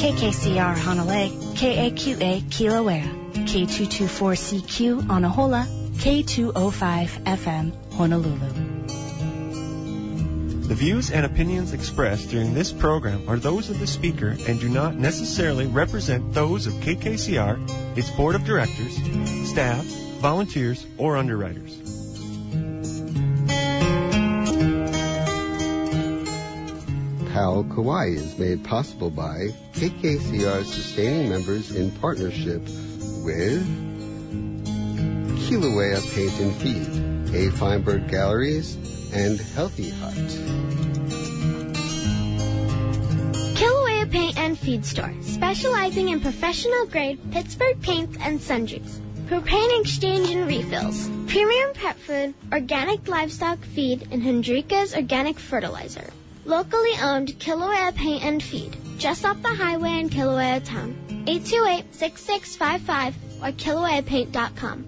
KKCR Hanalei, KAQA Kilauea, K224CQ Anahola, K205 FM Honolulu. The views and opinions expressed during this program are those of the speaker and do not necessarily represent those of KKCR, its board of directors, staff, volunteers, or underwriters. PAL Kauai is made possible by KKCR's sustaining members in partnership with Kilauea Paint and Feed, A. Feinberg Galleries, and Healthy Hut. Kilauea Paint and Feed Store, specializing in professional grade Pittsburgh paints and sundries. Propane exchange and refills, premium pet food, organic livestock feed, and Hendrikus organic fertilizer. Locally owned Kilauea Paint and Feed, just off the highway in Kilauea Town. 828-6655 or KilaueaPaint.com.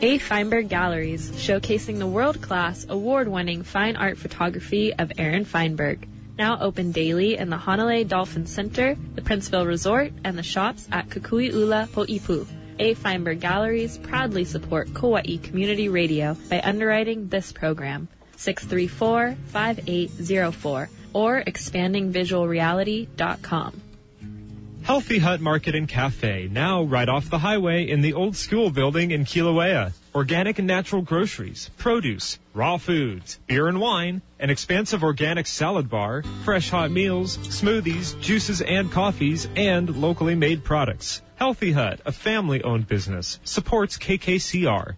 A. Feinberg Galleries, showcasing the world-class, award-winning fine art photography of Aaron Feinberg. Now open daily in the Hanalei Dolphin Center, the Princeville Resort, and the shops at Kukui'ula Po'ipu. A. Feinberg Galleries proudly support Kauai Community Radio by underwriting this program. 634-5804 or expandingvisualreality.com. Healthy Hut Market and Cafe, now right off the highway in the old school building in Kilauea. Organic and natural groceries, produce, raw foods, beer and wine, an expansive organic salad bar, fresh hot meals, smoothies, juices and coffees, and locally made products. Healthy Hut, a family owned business, supports KKCR.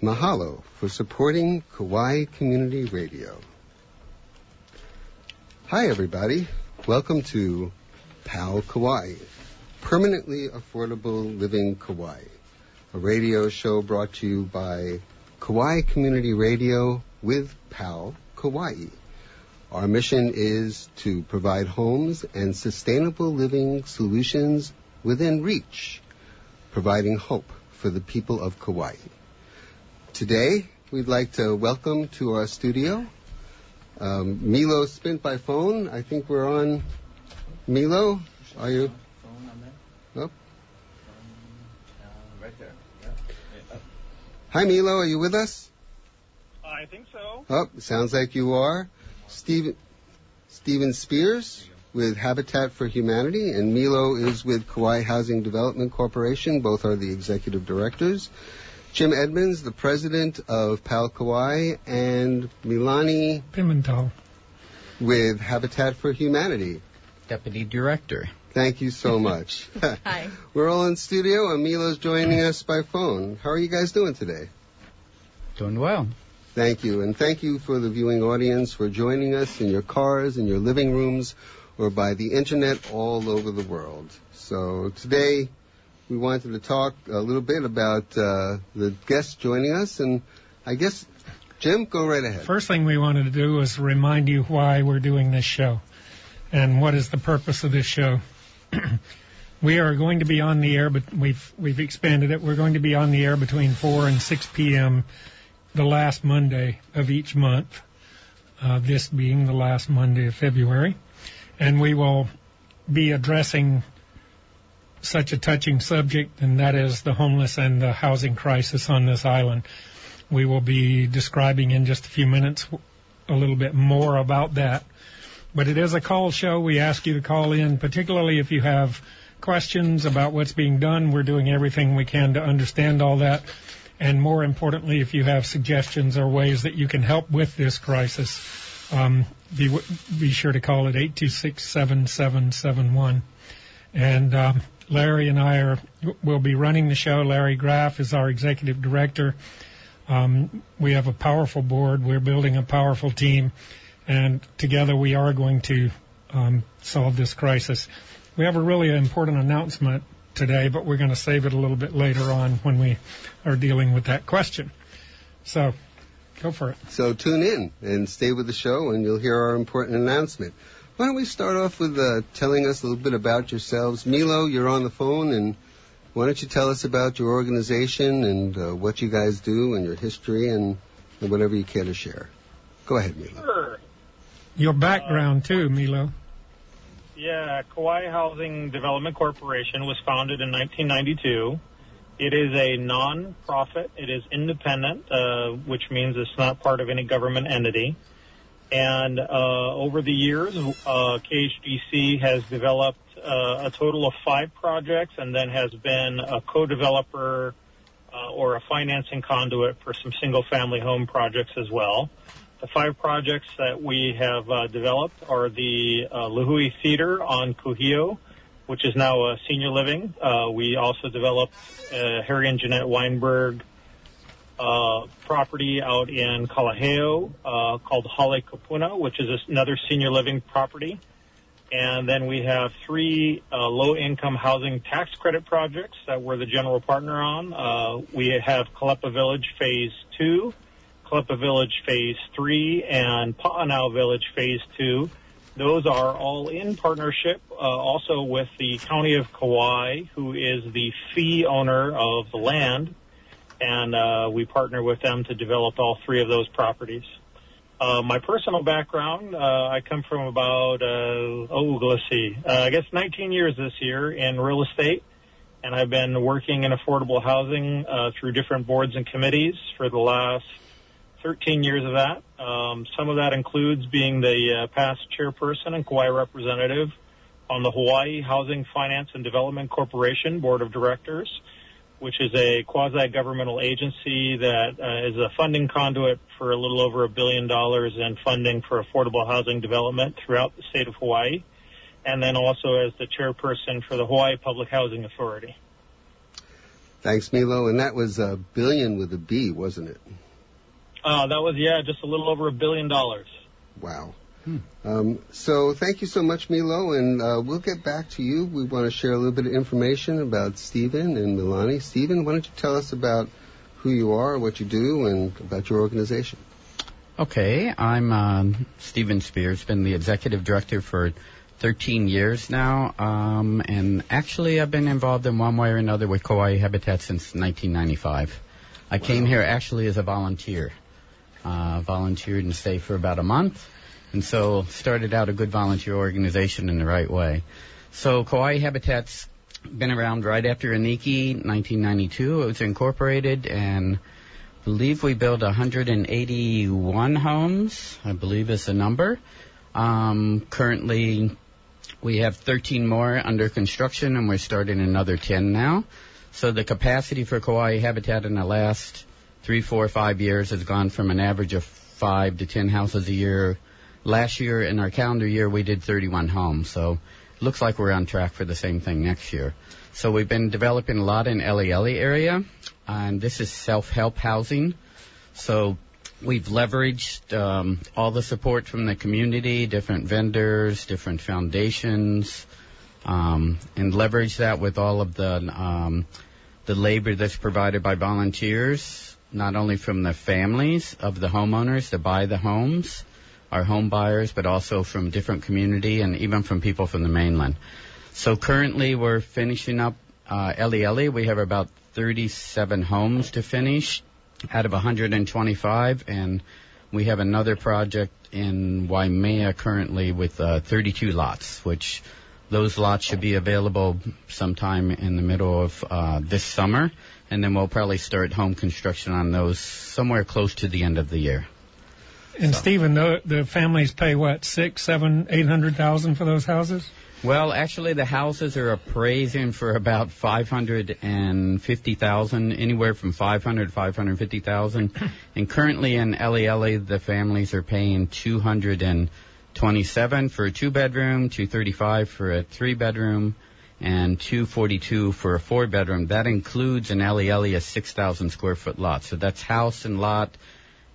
Mahalo for supporting Kauai Community Radio. Hi, everybody. Welcome to PAL Kauai, Permanently Affordable Living Kauai, a radio show brought to you by Kauai Community Radio with PAL Kauai. Our mission is to provide homes and sustainable living solutions within reach, providing hope for the people of Kauai. Today, we'd like to welcome to our studio um, Milo Spindt by phone. I think we're on. Milo, are you? Phone on there? Oh. Uh, right there. Yeah. Yeah. Hi, Milo. Are you with us? I think so. Oh, sounds like you are. Stephen, Stephen Spears with Habitat for Humanity, and Milo is with Kauai Housing Development Corporation. Both are the executive directors. Jim Edmonds, the president of PAL Kauai, and Milani Pimentel. with Habitat for Humanity. Deputy Director. Thank you so much. Hi. We're all in studio, and Milo's joining us by phone. How are you guys doing today? Doing well. Thank you, and thank you for the viewing audience for joining us in your cars, in your living rooms, or by the internet all over the world. So today, we wanted to talk a little bit about uh, the guests joining us, and I guess, Jim, go right ahead. First thing we wanted to do was remind you why we're doing this show and what is the purpose of this show. we are going to be on the air, but we've we've expanded it. We're going to be on the air between 4 and 6 p.m. the last Monday of each month. Uh, this being the last Monday of February, and we will be addressing such a touching subject, and that is the homeless and the housing crisis on this island. We will be describing in just a few minutes a little bit more about that. But it is a call show. We ask you to call in, particularly if you have questions about what's being done. We're doing everything we can to understand all that. And more importantly, if you have suggestions or ways that you can help with this crisis, um, be, be sure to call at 826-7771. And um, Larry and I are will be running the show. Larry Graff is our executive director. Um, we have a powerful board. We're building a powerful team, and together we are going to um, solve this crisis. We have a really important announcement today, but we're going to save it a little bit later on when we are dealing with that question. So, go for it. So tune in and stay with the show, and you'll hear our important announcement. Why don't we start off with uh, telling us a little bit about yourselves? Milo, you're on the phone, and why don't you tell us about your organization and uh, what you guys do and your history and, and whatever you care to share. Go ahead, Milo. Sure. Your background too, Milo. Yeah, Kauai Housing Development Corporation was founded in 1992. It is a non-profit. It is independent, uh, which means it's not part of any government entity. And uh, over the years, uh, KHDC has developed uh, a total of five projects, and then has been a co-developer uh, or a financing conduit for some single-family home projects as well. The five projects that we have uh, developed are the uh, Lihue Theater on Kuhio, which is now a senior living. Uh, we also developed uh, Harry and Jeanette Weinberg uh, property out in Kalaheo uh, called Hale Kupuna, which is another senior living property. And then we have three uh, low-income housing tax credit projects that we're the general partner on. Uh, we have Kalepa Village Phase 2, Kalepa Village Phase 3, and Pa'anau Village Phase 2. Those are all in partnership uh, also with the County of Kauai, who is the fee owner of the land. And uh, we partner with them to develop all three of those properties. Uh, my personal background, uh, I come from about, uh, oh, let's see, uh, I guess 19 years this year in real estate. And I've been working in affordable housing through different boards and committees for the last 13 years of that. Um, some of that includes being the uh, past chairperson and Kauai representative on the Hawaii Housing Finance and Development Corporation Board of Directors, which is a quasi-governmental agency that uh, is a funding conduit for a little over a billion dollars in funding for affordable housing development throughout the state of Hawaii, and then also as the chairperson for the Hawaii Public Housing Authority. Thanks, Milo. And that was a billion with a B, wasn't it? Uh, that was, yeah, just a little over a billion dollars. Wow. Um, so thank you so much, Milo, and uh, we'll get back to you. We want to share a little bit of information about Stephen and Milani. Stephen, why don't you tell us about who you are, what you do, and about your organization? Okay, I'm uh, Stephen Spears, been the executive director for 13 years now, um, and actually I've been involved in one way or another with Kauai Habitat since 1995. I came here actually as a volunteer. Uh, volunteered and stayed for about a month, and so started out a good volunteer organization in the right way. So Kauai Habitat's been around right after Iniki, 1992. It was incorporated and I believe we built 181 homes, I believe is the number. Um, currently, we have 13 more under construction, and we're starting another 10 now. So the capacity for Kauai Habitat in the last three, four, five years has gone from an average of five to 10 houses a year. Last year, in our calendar year, we did 31 homes. So looks like we're on track for the same thing next year. So we've been developing a lot in Eleele area, and this is self-help housing. So we've leveraged um, all the support from the community, different vendors, different foundations, um, and leverage that with all of the um, the labor that's provided by volunteers, not only from the families of the homeowners that buy the homes, our home buyers, but also from different community and even from people from the mainland. So currently we're finishing up uh, Eleele. We have about 37 homes to finish out of 125, and we have another project in Waimea currently with uh, 32 lots, which those lots should be available sometime in the middle of uh, this summer, and then we'll probably start home construction on those somewhere close to the end of the year. And Stephen, the, the families pay what six, seven, eight hundred thousand for those houses? Well, actually, the houses are appraising for about five hundred and fifty thousand, anywhere from five hundred to five hundred fifty thousand. and currently in Eleele, the families are paying two hundred and twenty-seven for a two-bedroom, two thirty-five for a three-bedroom, and two forty-two for a four-bedroom. That includes in Eleele a six thousand square foot lot. So that's house and lot.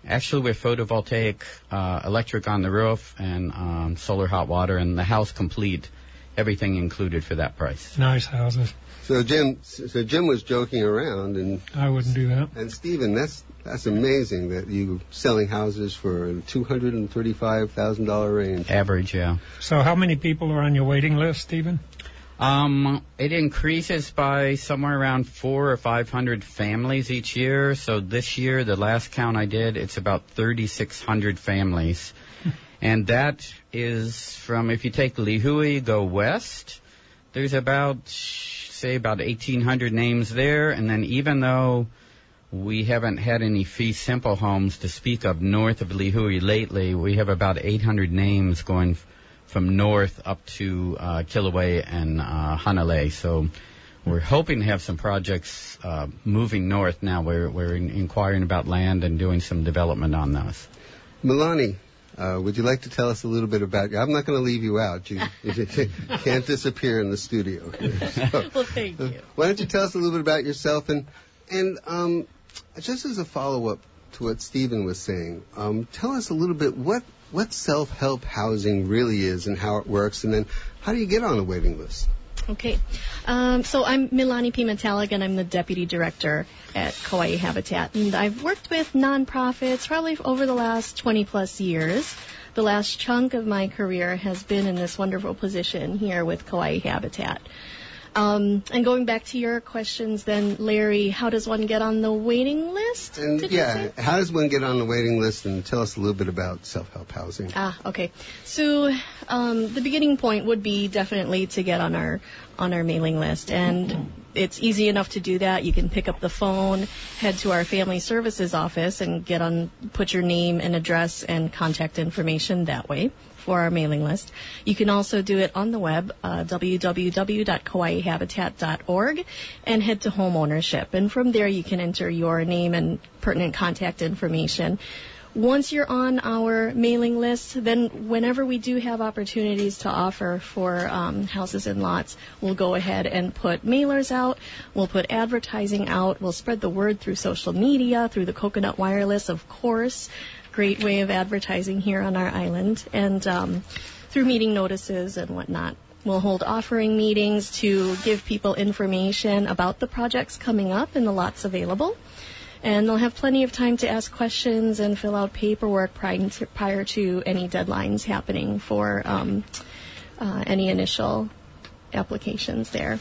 Actually, with photovoltaic uh, electric on the roof and um, solar hot water, and the house complete everything included for that price. Nice houses. So Jim, so Jim was joking around, and I wouldn't do that. and Stephen, that's that's amazing that you selling houses for two hundred and thirty-five thousand dollar range. Average, yeah. So how many people are on your waiting list, Stephen? Um, it increases by somewhere around four or five hundred families each year. So this year, the last count I did, it's about 3,600 families. and that is from, if you take Lihue, go west, there's about, say, about 1,800 names there. And then even though we haven't had any fee simple homes to speak of north of Lihue lately, we have about 800 names going from north up to uh, Kilauea and uh, Hanalei. So we're hoping to have some projects uh, moving north now. We're, we're in, inquiring about land and doing some development on those. Milani, uh, would you like to tell us a little bit about you? I'm not going to leave you out. You, you can't disappear in the studio. So, well, thank you. Why don't you tell us a little bit about yourself and and um, just as a follow up to what Stephen was saying, um, tell us a little bit what what self help housing really is and how it works, and then how do you get on the waiting list? Okay. Um, so I'm Milani Pimentalik, and I'm the deputy director at Kauai Habitat. And I've worked with nonprofits probably over the last 20 plus years. The last chunk of my career has been in this wonderful position here with Kauai Habitat. Um, and going back to your questions, then, Larry, how does one get on the waiting list? And yeah, how does one get on the waiting list? And tell us a little bit about self-help housing. Ah, okay. So um, the beginning point would be definitely to get on our on our mailing list, and it's easy enough to do that. You can pick up the phone, head to our family services office, and get on, put your name and address and contact information that way for our mailing list. You can also do it on the web, uh, www.kauaihabitat.org, and head to home ownership. And from there, you can enter your name and pertinent contact information. Once you're on our mailing list, then whenever we do have opportunities to offer for um, houses and lots, we'll go ahead and put mailers out. We'll put advertising out. We'll spread the word through social media, through the Coconut Wireless, of course great way of advertising here on our island, and um, through meeting notices and whatnot. We'll hold offering meetings to give people information about the projects coming up and the lots available. And they'll have plenty of time to ask questions and fill out paperwork prior to, prior to any deadlines happening for um, uh, any initial applications there.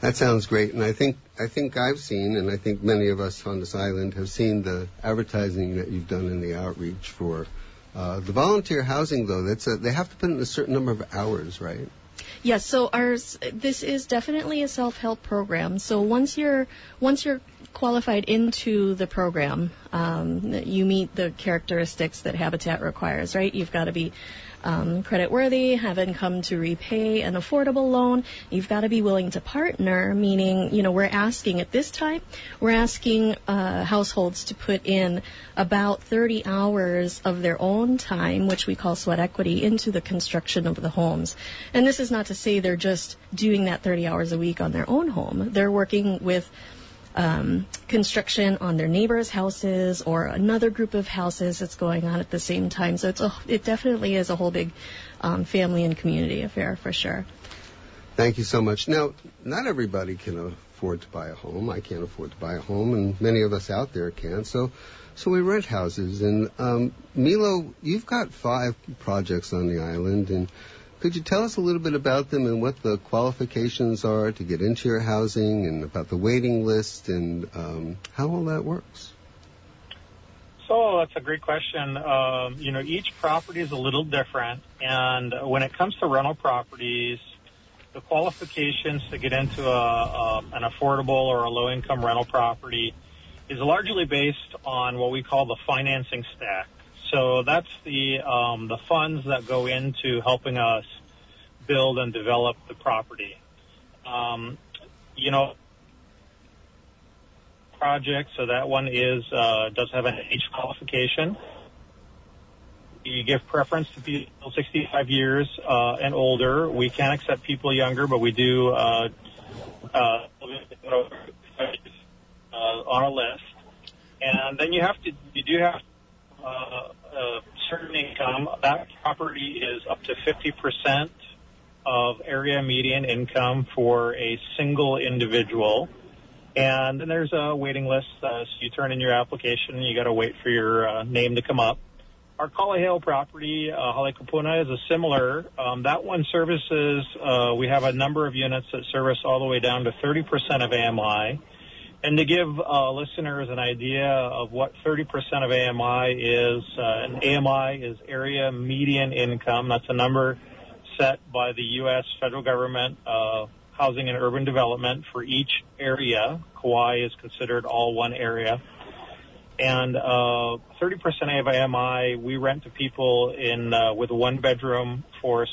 That sounds great, and I think I think I've seen, and I think many of us on this island have seen the advertising that you've done in the outreach for uh, the volunteer housing. Though that's a, they have to put in a certain number of hours, right? Yes. So ours, this is definitely a self-help program. So once you're once you're qualified into the program, um, you meet the characteristics that Habitat requires, right? You've got to be um, credit worthy, have income to repay an affordable loan. You've got to be willing to partner, meaning, you know, we're asking at this time, we're asking uh, households to put in about 30 hours of their own time, which we call sweat equity, into the construction of the homes. And this is not to say they're just doing that 30 hours a week on their own home. They're working with um, construction on their neighbors' houses or another group of houses that's going on at the same time. So it's a, it definitely is a whole big um, family and community affair for sure. Thank you so much. Now, not everybody can afford to buy a home. I can't afford to buy a home, and many of us out there can. So, so we rent houses. And um, Milo, you've got five projects on the island, and could you tell us a little bit about them and what the qualifications are to get into your housing and about the waiting list and um, how all that works? So that's a great question. Um, you know, each property is a little different, and when it comes to rental properties, the qualifications to get into a, a, an affordable or a low-income rental property is largely based on what we call the financing stack. So that's the um, the funds that go into helping us build and develop the property. Um, you know, project. So that one is uh, does have an age qualification. You give preference to people 65 years uh, and older. We can accept people younger, but we do uh, uh, on a list. And then you have to you do have uh, a certain income, that property is up to 50% of area median income for a single individual. And then there's a waiting list. Uh, so you turn in your application, you got to wait for your uh, name to come up. our Kalaheo property, uh, Halekupuna, is a similar. Um, that one services, uh, we have a number of units that service all the way down to 30% of AMI. And to give uh, listeners an idea of what 30% of AMI is, uh, an AMI is area median income. That's a number set by the U.S. federal government, uh, housing and urban development for each area. Kauai is considered all one area. And uh, 30% of AMI we rent to people in uh, with one bedroom for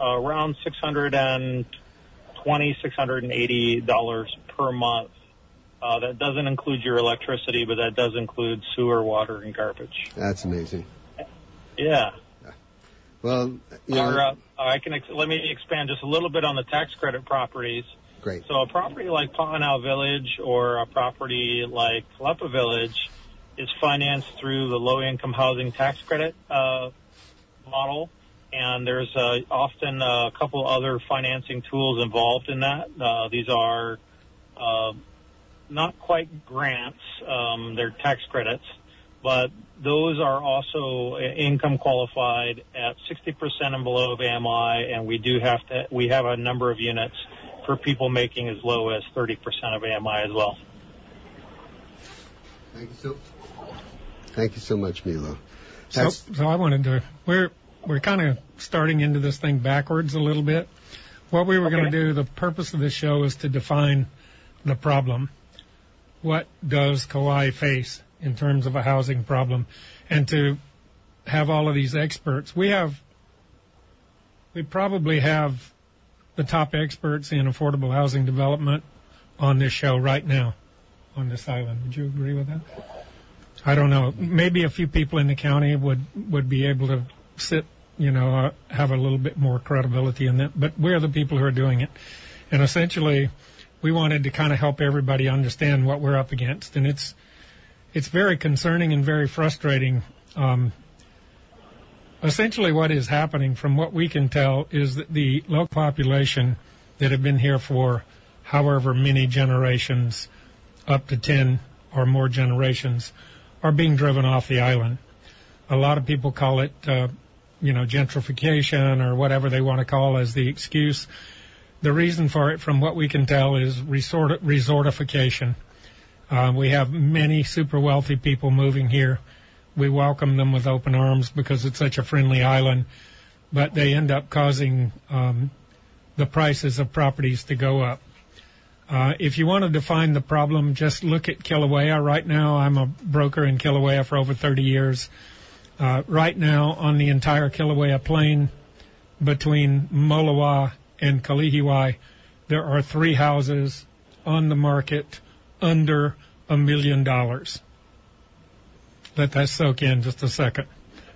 uh, around 620 680 dollars per month. Uh, that doesn't include your electricity, but that does include sewer, water, and garbage. That's amazing. Yeah. Well, you know, Or, uh, I can ex- let me expand just a little bit on the tax credit properties. great. So a property like Pa'anau Village or a property like Kalepa Village is financed through the low income housing tax credit uh, model. And there's uh, often a couple other financing tools involved in that. Uh, these are uh, not quite grants, um, they're tax credits, but those are also income qualified at 60% and below of AMI, and we do have to, we have a number of units for people making as low as 30% of AMI as well. Thank you so. Thank you so much, Milo. So, That's, so I wanted to. We're we're kind of starting into this thing backwards a little bit. What we were going to do, the purpose of this show is to define the problem. What does Kauai face in terms of a housing problem, and to have all of these experts. We have. We probably have the top experts in affordable housing development on this show right now on this island. Would you agree with that? I don't know. Maybe a few people in the county would would be able to sit, you know, uh, have a little bit more credibility in that. But we're the people who are doing it, and essentially, we wanted to kind of help everybody understand what we're up against, and it's it's very concerning and very frustrating. Um, essentially, what is happening, from what we can tell, is that the local population that have been here for however many generations, up to 10 or more generations, are being driven off the island. A lot of people call it, uh, you know, gentrification or whatever they want to call as the excuse. The reason for it, from what we can tell, is resort, resortification. Uh, we have many super wealthy people moving here. We welcome them with open arms because it's such a friendly island, but they end up causing um, the prices of properties to go up. Uh, if you want to define the problem, just look at Kilauea. Right now, I'm a broker in Kilauea for over 30 years. Uh, right now, on the entire Kilauea plain between Moloa and Kalihiwai, there are three houses on the market under a million dollars. Let that soak in just a second.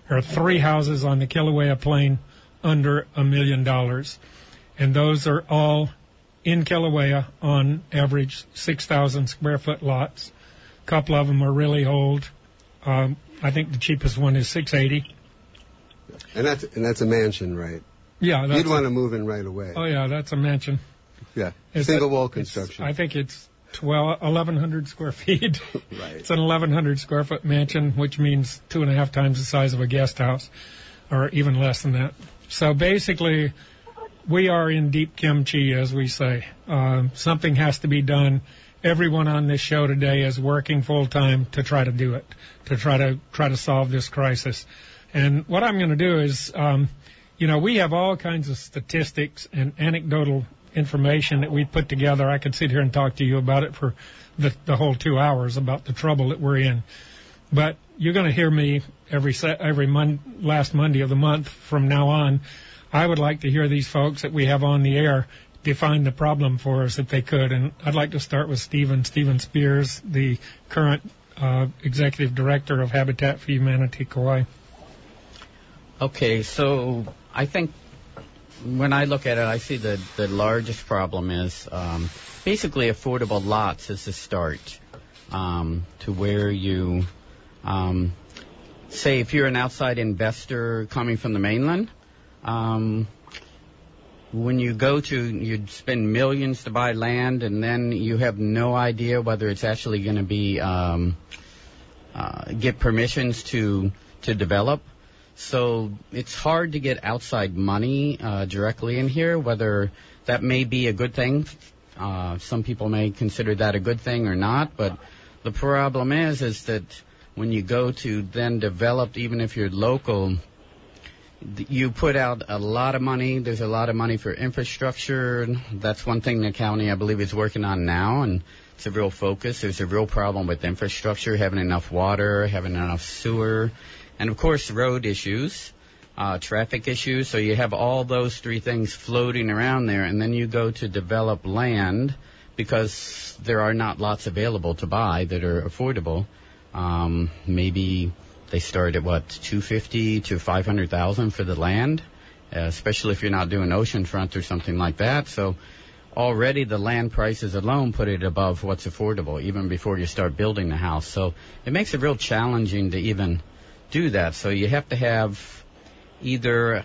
There are three houses on the Kilauea plain under a million dollars, and those are all in Kilauea on average 6,000 square foot lots. A couple of them are really old. Um, I think the cheapest one is 680. and that's and that's a mansion, right? Yeah, You'd want to move in right away. oh yeah, that's a mansion. yeah, It's single a- wall construction. I think it's 12, 1,100 square feet. right. It's an 1,100 square foot mansion, which means two and a half times the size of a guest house, or even less than that. So basically, we are in deep kimchi, as we say. Um, something has to be done. Everyone on this show today is working full time to try to do it, to try to try to solve this crisis. And what I'm going to do is, um, you know, we have all kinds of statistics and anecdotal information that we put together. I could sit here and talk to you about it for the, the whole two hours about the trouble that we're in. But you're going to hear me every every mon- last Monday of the month from now on. I would like to hear these folks that we have on the air define the problem for us if they could. And I'd like to start with Stephen, Stephen Spears, the current uh, executive director of Habitat for Humanity Kauai. Okay, so I think when I look at it, I see the the largest problem is um, basically affordable lots is the start um, to where you um, say if you're an outside investor coming from the mainland. Um, when you go to, you'd spend millions to buy land, and then you have no idea whether it's actually going to be um, uh, get permissions to to develop. So it's hard to get outside money uh, directly in here, whether that may be a good thing. Uh, some people may consider that a good thing or not, but the problem is, is that when you go to then develop, even if you're local, you put out a lot of money. There's a lot of money for infrastructure. That's one thing the county, I believe, is working on now, and it's a real focus. There's a real problem with infrastructure, having enough water, having enough sewer, and of course, road issues, uh, traffic issues. So you have all those three things floating around there, and then you go to develop land because there are not lots available to buy that are affordable. Um, maybe they start at what 250 to 500,000 for the land, uh, especially if you're not doing oceanfront or something like that. So already the land prices alone put it above what's affordable, even before you start building the house. So it makes it real challenging to even do that. So you have to have either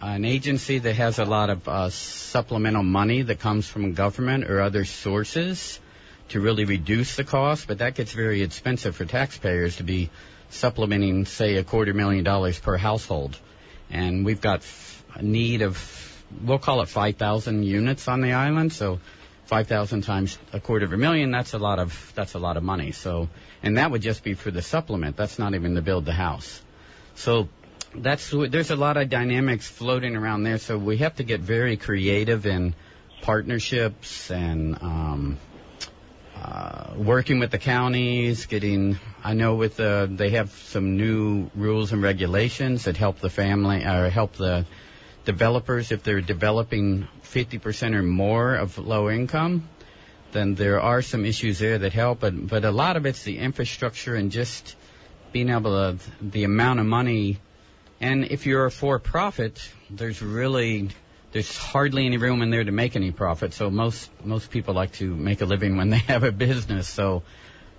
an agency that has a lot of uh, supplemental money that comes from government or other sources to really reduce the cost, but that gets very expensive for taxpayers to be supplementing, say, a quarter million dollars per household. And we've got f- a need of, we'll call it 5,000 units on the island, so 5,000 times a quarter of a million, that's a lot of, that's a lot of money. So, and that would just be for the supplement. That's not even to build the house. So that's there's a lot of dynamics floating around there. So we have to get very creative in partnerships and um, uh, working with the counties. Getting I know with the they have some new rules and regulations that help the family or help the developers if they're developing 50% or more of low income. Then there are some issues there that help, but but a lot of it's the infrastructure and just being able to the amount of money and if you're a for profit, there's really there's hardly any room in there to make any profit. So most most people like to make a living when they have a business. So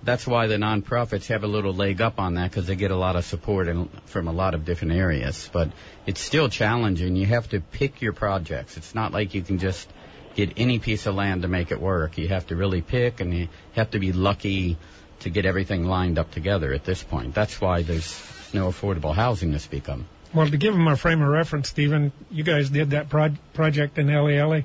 that's why the nonprofits have a little leg up on that because they get a lot of support in, from a lot of different areas. But it's still challenging. You have to pick your projects. It's not like you can just get any piece of land to make it work. You have to really pick, and you have to be lucky to get everything lined up together at this point. That's why there's no affordable housing to speak of. Well, to give them a frame of reference, Stephen, you guys did that pro- project in LA.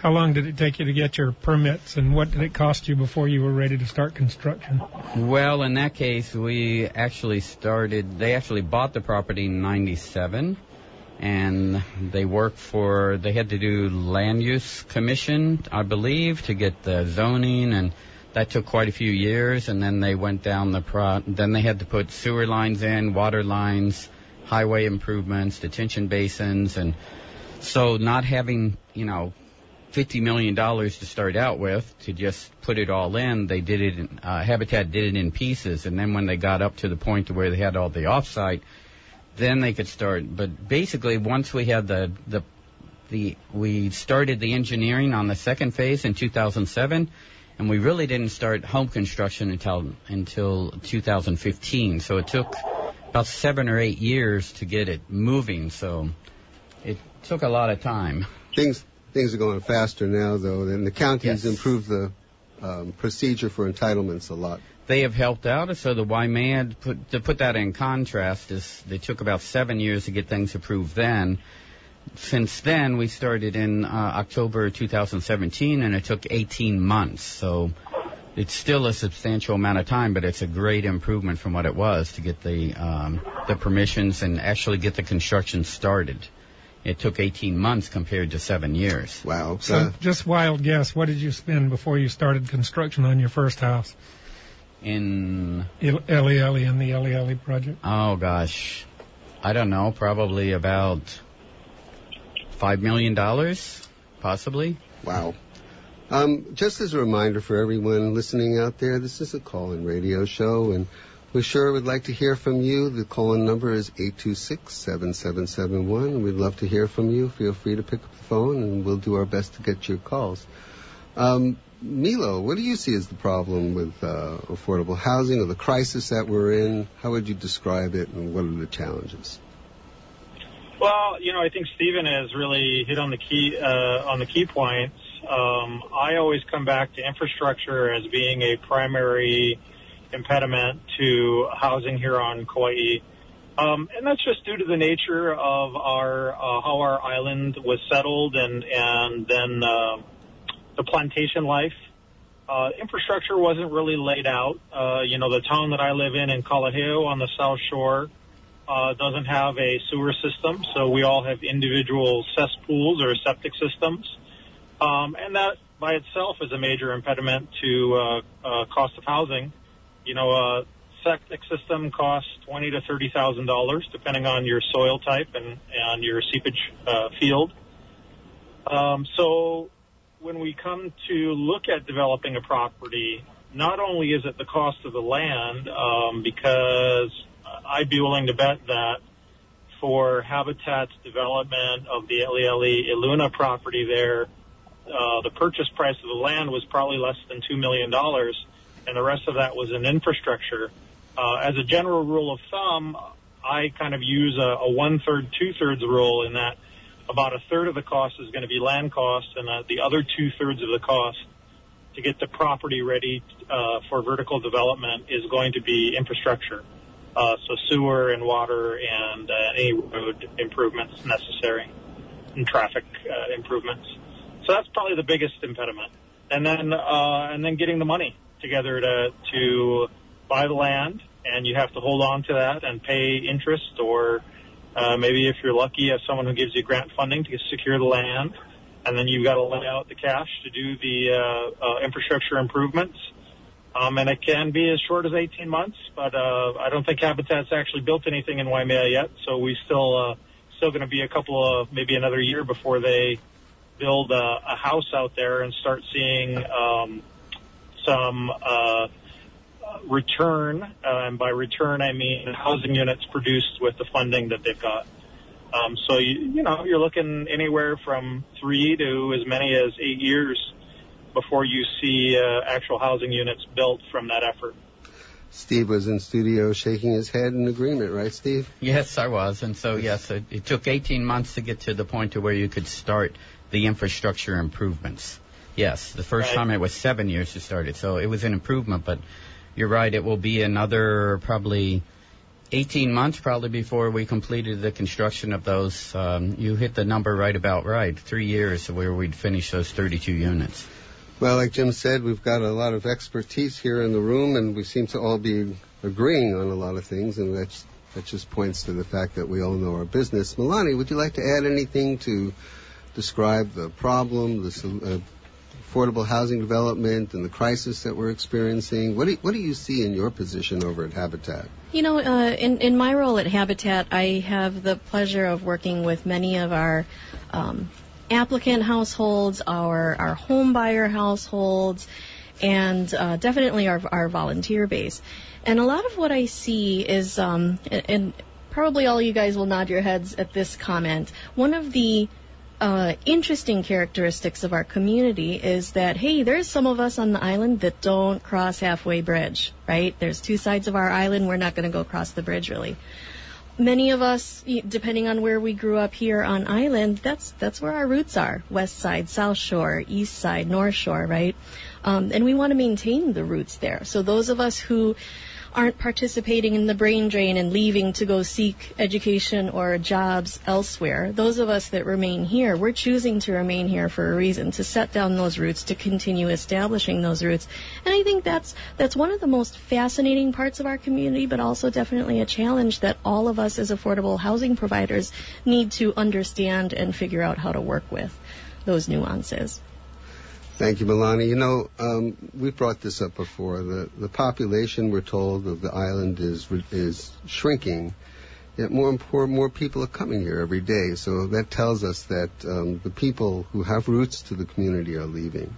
How long did it take you to get your permits, and what did it cost you before you were ready to start construction? Well, in that case, we actually started. They actually bought the property in '97, and they worked for. They had to do land use commission, I believe, to get the zoning, and that took quite a few years. And then they went down the pro. Then they had to put sewer lines in, water lines highway improvements, detention basins, and so not having, you know, $50 million to start out with to just put it all in, they did it, in, uh, Habitat did it in pieces, and then when they got up to the point to where they had all the offsite, then they could start. But basically, once we had the, the, the, we started the engineering on the second phase in 2007, and we really didn't start home construction until, until 2015. So it took about seven or eight years to get it moving, so it took a lot of time. Things things are going faster now, though, and the counties Yes. improved the um, procedure for entitlements a lot. They have helped out, so the Waimea, put, to put that in contrast, is they took about seven years to get things approved then. Since then, we started in uh, October 2017, and it took 18 months. So it's still a substantial amount of time, but it's a great improvement from what it was to get the um, the permissions and actually get the construction started. It took 18 months compared to seven years. Wow. So, just wild guess, what did you spend before you started construction on your first house? In Il- Eleele and the Eleele project? oh gosh, I don't know, probably about five million dollars, possibly. Wow. Um, just as a reminder for everyone listening out there, this is a call-in radio show, and we sure would like to hear from you. The call-in number is 826-7771. We'd love to hear from you. Feel free to pick up the phone, and we'll do our best to get your calls. Um, Milo, what do you see as the problem with uh, affordable housing or the crisis that we're in? How would you describe it, and what are the challenges? Well, you know, I think Stephen has really hit on the key uh, on the key points. Um, I always come back to infrastructure as being a primary impediment to housing here on Kauai. Um, and that's just due to the nature of our uh, how our island was settled and and then uh, the plantation life. Uh, infrastructure wasn't really laid out. Uh, you know, the town that I live in in Kalaheo on the south shore uh, doesn't have a sewer system, so we all have individual cesspools or septic systems, um, and that by itself is a major impediment to uh, uh, cost of housing. You know, a septic system costs twenty to thirty thousand dollars, depending on your soil type and and your seepage uh, field. Um, so when we come to look at developing a property, not only is it the cost of the land, um, because I'd be willing to bet that for Habitat's development of the Eleele Iluna property there, uh, the purchase price of the land was probably less than $2 million, and the rest of that was in infrastructure. Uh, as a general rule of thumb, I kind of use a, a one-third, two-thirds rule in that about a third of the cost is going to be land cost, and uh, the other two-thirds of the cost to get the property ready uh, for vertical development is going to be infrastructure. Uh, so sewer and water and uh, any road improvements necessary and traffic uh, improvements. So that's probably the biggest impediment. And then uh, and then getting the money together to to buy the land, and you have to hold on to that and pay interest, or uh, maybe if you're lucky, have someone who gives you grant funding to secure the land, and then you've got to lay out the cash to do the uh, uh, infrastructure improvements. Um, and it can be as short as 18 months, but uh, I don't think Habitat's actually built anything in Waimea yet, so we still uh, still going to be a couple of maybe another year before they build a, a house out there and start seeing um, some uh, return. Uh, and by return, I mean housing units produced with the funding that they've got. Um, so you, you know you're looking anywhere from three to as many as eight years before you see uh, actual housing units built from that effort. Steve was in studio shaking his head in agreement, right, Steve? Yes, I was. And so, yes, it, it took 18 months to get to the point to where you could start the infrastructure improvements. Yes, the first Right. time it was seven years to start it, so it was an improvement. But you're right, it will be another probably 18 months probably before we completed the construction of those. Um, you hit the number right about right, three years where we'd finish those 32 units. Well, like Jim said, we've got a lot of expertise here in the room, and we seem to all be agreeing on a lot of things, and that's, that just points to the fact that we all know our business. Milani, would you like to add anything to describe the problem, the uh, affordable housing development, and the crisis that we're experiencing? What do, what do you see in your position over at Habitat? You know, uh, in, in my role at Habitat, I have the pleasure of working with many of our um, applicant households, our, our home buyer households, and uh, definitely our, our volunteer base. And a lot of what I see is, um, and, and probably all you guys will nod your heads at this comment, one of the uh, interesting characteristics of our community is that hey, there's some of us on the island that don't cross halfway bridge, right? There's two sides of our island. We're not going to go across the bridge really. Many of us, depending on where we grew up here on island, that's that's where our roots are: west side, south shore, east side, north shore, right? Um, and we want to maintain the roots there. So those of us who aren't participating in the brain drain and leaving to go seek education or jobs elsewhere. Those of us that remain here, we're choosing to remain here for a reason, to set down those roots, to continue establishing those roots. And I think that's that's one of the most fascinating parts of our community, but also definitely a challenge that all of us as affordable housing providers need to understand and figure out how to work with those nuances. Thank you, Milani. You know, um, we've brought this up before. The the population, we're told, of the island is is shrinking. Yet more and more, more people are coming here every day. So that tells us that um, the people who have roots to the community are leaving.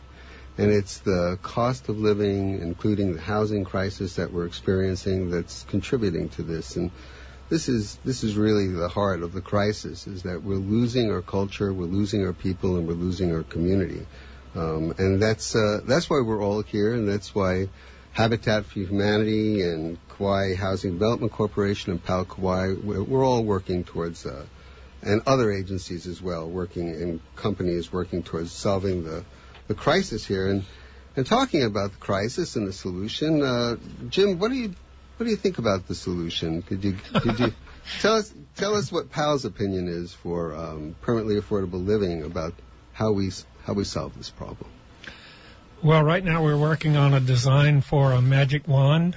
And it's the cost of living, including the housing crisis that we're experiencing, that's contributing to this. And this is this is really the heart of the crisis: is that we're losing our culture, we're losing our people, and we're losing our community. Um, and that's uh, that's why we're all here, and that's why Habitat for Humanity and Kauai Housing Development Corporation and PAL Kauai, we're, we're all working towards, uh, and other agencies as well, working and companies working towards solving the the crisis here. And and talking about the crisis and the solution, uh, Jim, what do you what do you think about the solution? Could you could you tell us tell us what Pal's opinion is for um, permanently affordable living about how we how we solve this problem. Well, right now we're working on a design for a magic wand.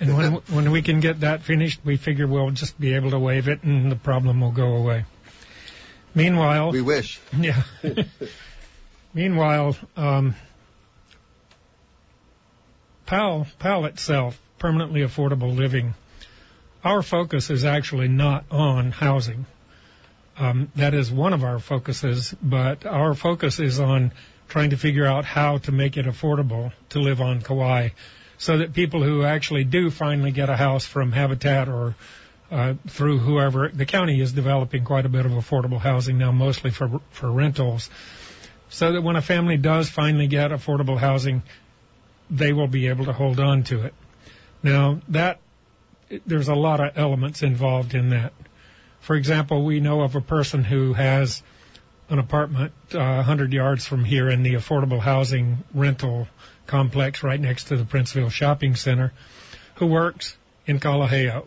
And when when we can get that finished, we figure we'll just be able to wave it and the problem will go away. Meanwhile, we wish. Yeah. Meanwhile, um, PAL, PAL itself, permanently affordable living, our focus is actually not on housing. Um, that is one of our focuses, but our focus is on trying to figure out how to make it affordable to live on Kauai so that people who actually do finally get a house from Habitat or uh, through whoever, the county is developing quite a bit of affordable housing now, mostly for, for rentals, so that when a family does finally get affordable housing, they will be able to hold on to it. Now that, there's a lot of elements involved in that. For example, we know of a person who has an apartment uh, 100 yards from here in the affordable housing rental complex right next to the Princeville Shopping Center who works in Kalaheo.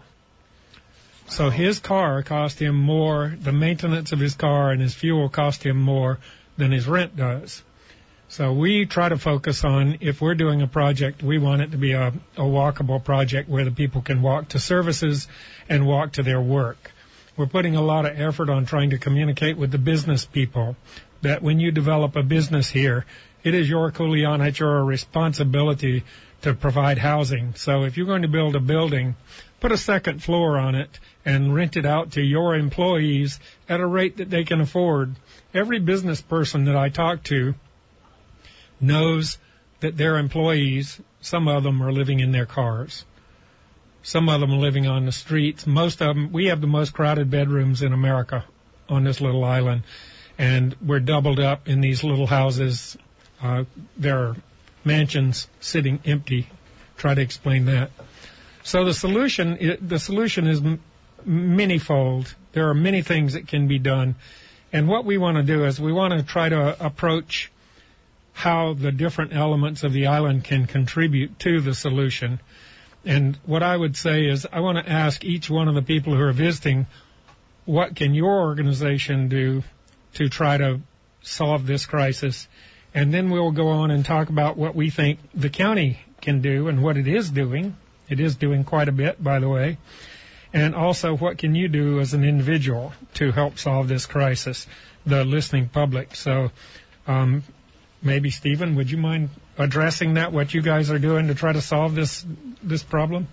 So his car cost him more, the maintenance of his car and his fuel cost him more than his rent does. So we try to focus on if we're doing a project, we want it to be a, a walkable project where the people can walk to services and walk to their work. We're putting a lot of effort on trying to communicate with the business people that when you develop a business here, it is your kuleana, it's your responsibility to provide housing. So if you're going to build a building, put a second floor on it and rent it out to your employees at a rate that they can afford. Every business person that I talk to knows that their employees, some of them are living in their cars. Some of them living on the streets. Most of them, we have the most crowded bedrooms in America on this little island. And we're doubled up in these little houses. Uh, there are mansions sitting empty. Try to explain that. So the solution, the solution is manyfold. There are many things that can be done. And what we want to do is we want to try to approach how the different elements of the island can contribute to the solution. And what I would say is I want to ask each one of the people who are visiting, what can your organization do to try to solve this crisis? And then we'll go on and talk about what we think the county can do and what it is doing. It is doing quite a bit, by the way. And also, what can you do as an individual to help solve this crisis, the listening public? So, um, maybe Stephen, would you mind addressing that? What you guys are doing to try to solve this this problem?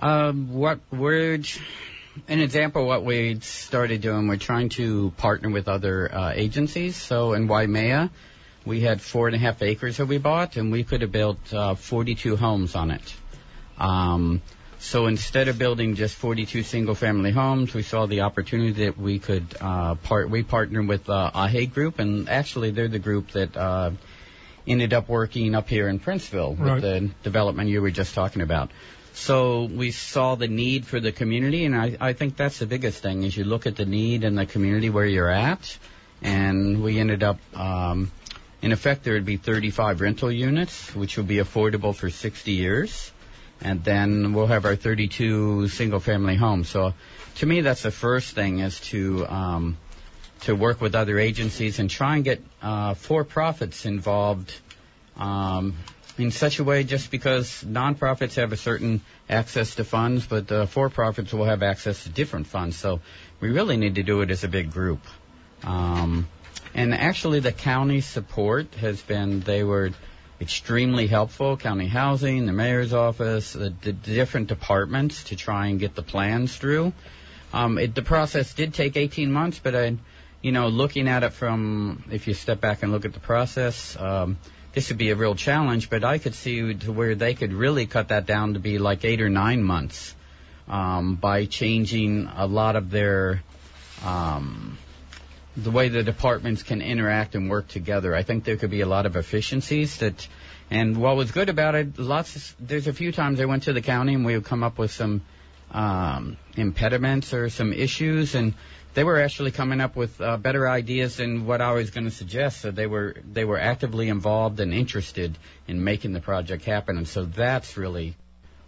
Um, what we're an example what we started doing. We're trying to partner with other uh, agencies. So in Waimea, we had four and a half acres that we bought, and we could have built uh, 42 homes on it. Um, so instead of building just 42 single-family homes, we saw the opportunity that we could uh, part. We partnered with uh, Ahe Group, and actually they're the group that uh, ended up working up here in Princeville right. with the development you were just talking about. So we saw the need for the community, and I, I think that's the biggest thing is you look at the need in the community where you're at, and we ended up. Um, in effect, there would be 35 rental units, which will be affordable for 60 years and then we'll have our 32 single family homes. So to me, that's the first thing is to um, to work with other agencies and try and get uh, for profits involved um, in such a way just because nonprofits have a certain access to funds, but uh, for profits will have access to different funds. So we really need to do it as a big group. Um, and actually, the county support has been they were extremely helpful. County Housing, the mayor's office, the, the different departments to try and get the plans through. Um, it, the process did take 18 months, but I, you know, looking at it from if you step back and look at the process, um, this would be a real challenge. But I could see to where they could really cut that down to be like eight or nine months um, by changing a lot of their um, the way the departments can interact and work together. I think there could be a lot of efficiencies that, and what was good about it, lots. Of, there's a few times I went to the county and we would come up with some um, impediments or some issues, and they were actually coming up with uh, better ideas than what I was going to suggest. So they were they were actively involved and interested in making the project happen, and so that's really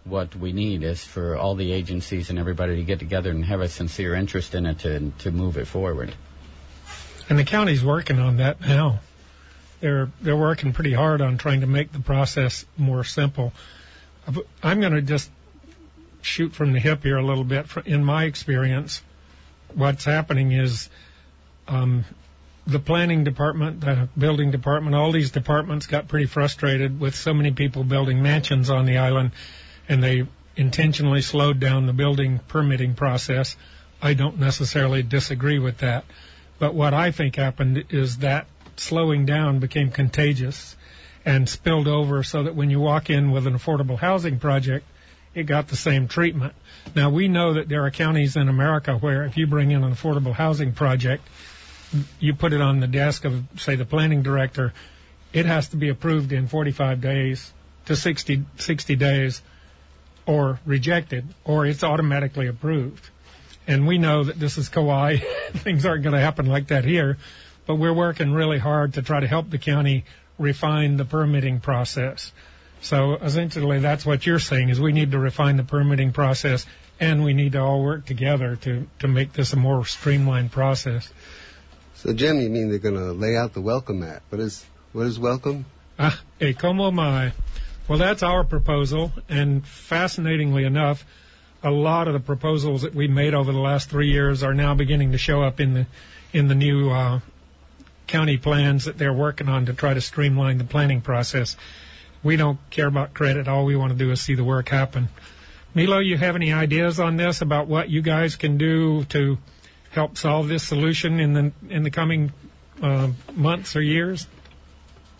what we need is for all the agencies and everybody to get together and have a sincere interest in it to to move it forward. And the county's working on that now. They're they're working pretty hard on trying to make the process more simple. I'm going to just shoot from the hip here a little bit. In my experience, what's happening is um, the planning department, the building department, all these departments got pretty frustrated with so many people building mansions on the island, and they intentionally slowed down the building permitting process. I don't necessarily disagree with that. But what I think happened is that slowing down became contagious and spilled over so that when you walk in with an affordable housing project, it got the same treatment. Now we know that there are counties in America where if you bring in an affordable housing project, you put it on the desk of, say, the planning director, it has to be approved in 45 days to 60, 60 days or rejected, or it's automatically approved. And we know that this is Kauai. Things aren't going to happen like that here, but we're working really hard to try to help the county refine the permitting process. So essentially that's what you're saying is we need to refine the permitting process and we need to all work together to, to make this a more streamlined process. So Jim, you mean they're going to lay out the welcome mat? What is, what is welcome? Ah, a como mai. Well, that's our proposal, and fascinatingly enough, a lot of the proposals that we made over the last three years are now beginning to show up in the in the new uh, county plans that they're working on to try to streamline the planning process. We don't care about credit. All we want to do is see the work happen. Milo, you have any ideas on this about what you guys can do to help solve this solution in the in the coming uh, months or years?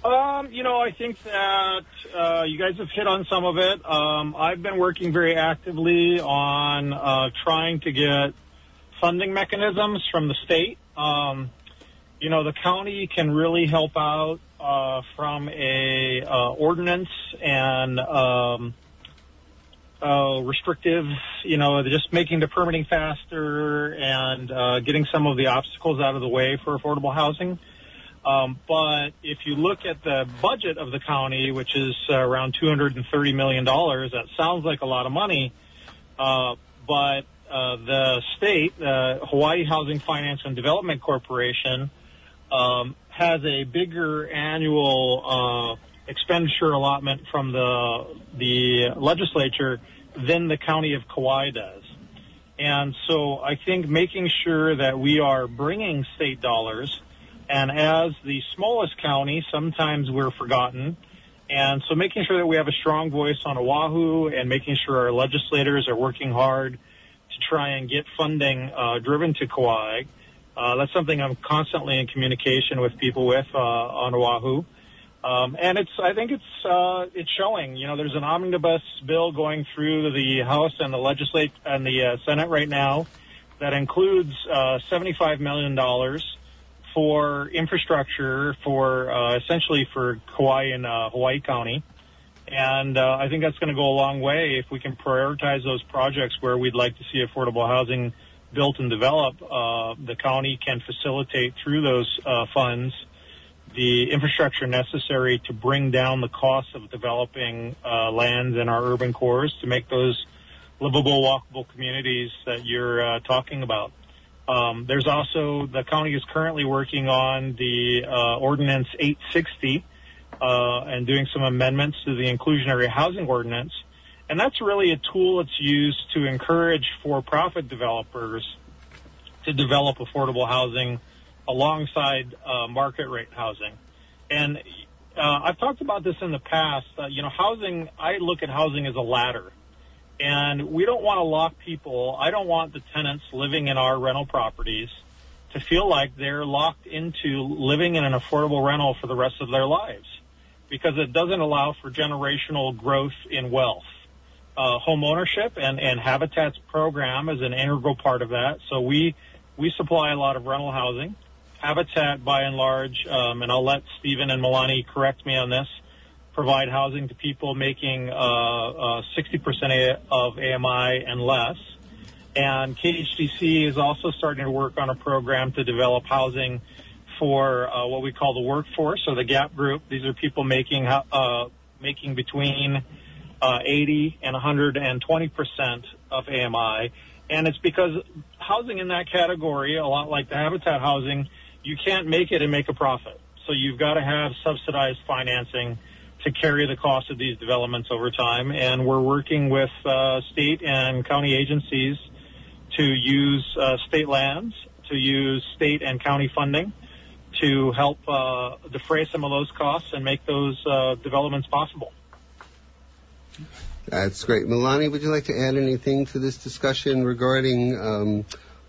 Um, you know, I think that uh, you guys have hit on some of it. Um, I've been working very actively on uh, trying to get funding mechanisms from the state. Um, you know, the county can really help out uh, from a uh, ordinance and um, uh, restrictive, you know, just making the permitting faster and uh, getting some of the obstacles out of the way for affordable housing. Um, but if you look at the budget of the county, which is uh, around $230 million, that sounds like a lot of money. Uh, but uh, the state, uh, Hawaii Housing Finance and Development Corporation, um, has a bigger annual uh, expenditure allotment from the the legislature than the county of Kauai does. And so I think making sure that we are bringing state dollars and as the smallest county, sometimes we're forgotten. And so making sure that we have a strong voice on Oahu and making sure our legislators are working hard to try and get funding uh, driven to Kauai. Uh, that's something I'm constantly in communication with people with uh, on Oahu. Um, and it's, I think it's, uh, it's showing, you know, there's an omnibus bill going through the House and the legislate and the uh, Senate right now that includes, uh, $75 million for infrastructure for uh, essentially for Kauai and uh, Hawaii County. And uh, I think that's going to go a long way if we can prioritize those projects where we'd like to see affordable housing built and develop, Uh, the county can facilitate through those uh, funds the infrastructure necessary to bring down the cost of developing uh, lands in our urban cores to make those livable, walkable communities that you're uh, talking about. Um, there's also the county is currently working on the uh, ordinance 860 uh, and doing some amendments to the inclusionary housing ordinance, and that's really a tool that's used to encourage for-profit developers to develop affordable housing alongside uh, market rate housing. And uh, I've talked about this in the past. Uh, you know, housing. I look at housing as a ladder. And we don't want to lock people. I don't want the tenants living in our rental properties to feel like they're locked into living in an affordable rental for the rest of their lives because it doesn't allow for generational growth in wealth. Uh, home ownership and, and Habitat's program is an integral part of that. So we, we supply a lot of rental housing. Habitat, by and large, um, and I'll let Stephen and Milani correct me on this, provide housing to people making uh, uh, 60% of AMI and less. And KHDC is also starting to work on a program to develop housing for uh, what we call the workforce or the gap group. These are people making uh, making between uh, uh, 80 and 120 percent of AMI, and it's because housing in that category, a lot like the habitat housing, you can't make it and make a profit. So you've got to have subsidized financing to carry the cost of these developments over time. And we're working with uh, state and county agencies to use uh, state lands, to use state and county funding to help uh, defray some of those costs and make those uh, developments possible. That's great. Milani, would you like to add anything to this discussion regarding um,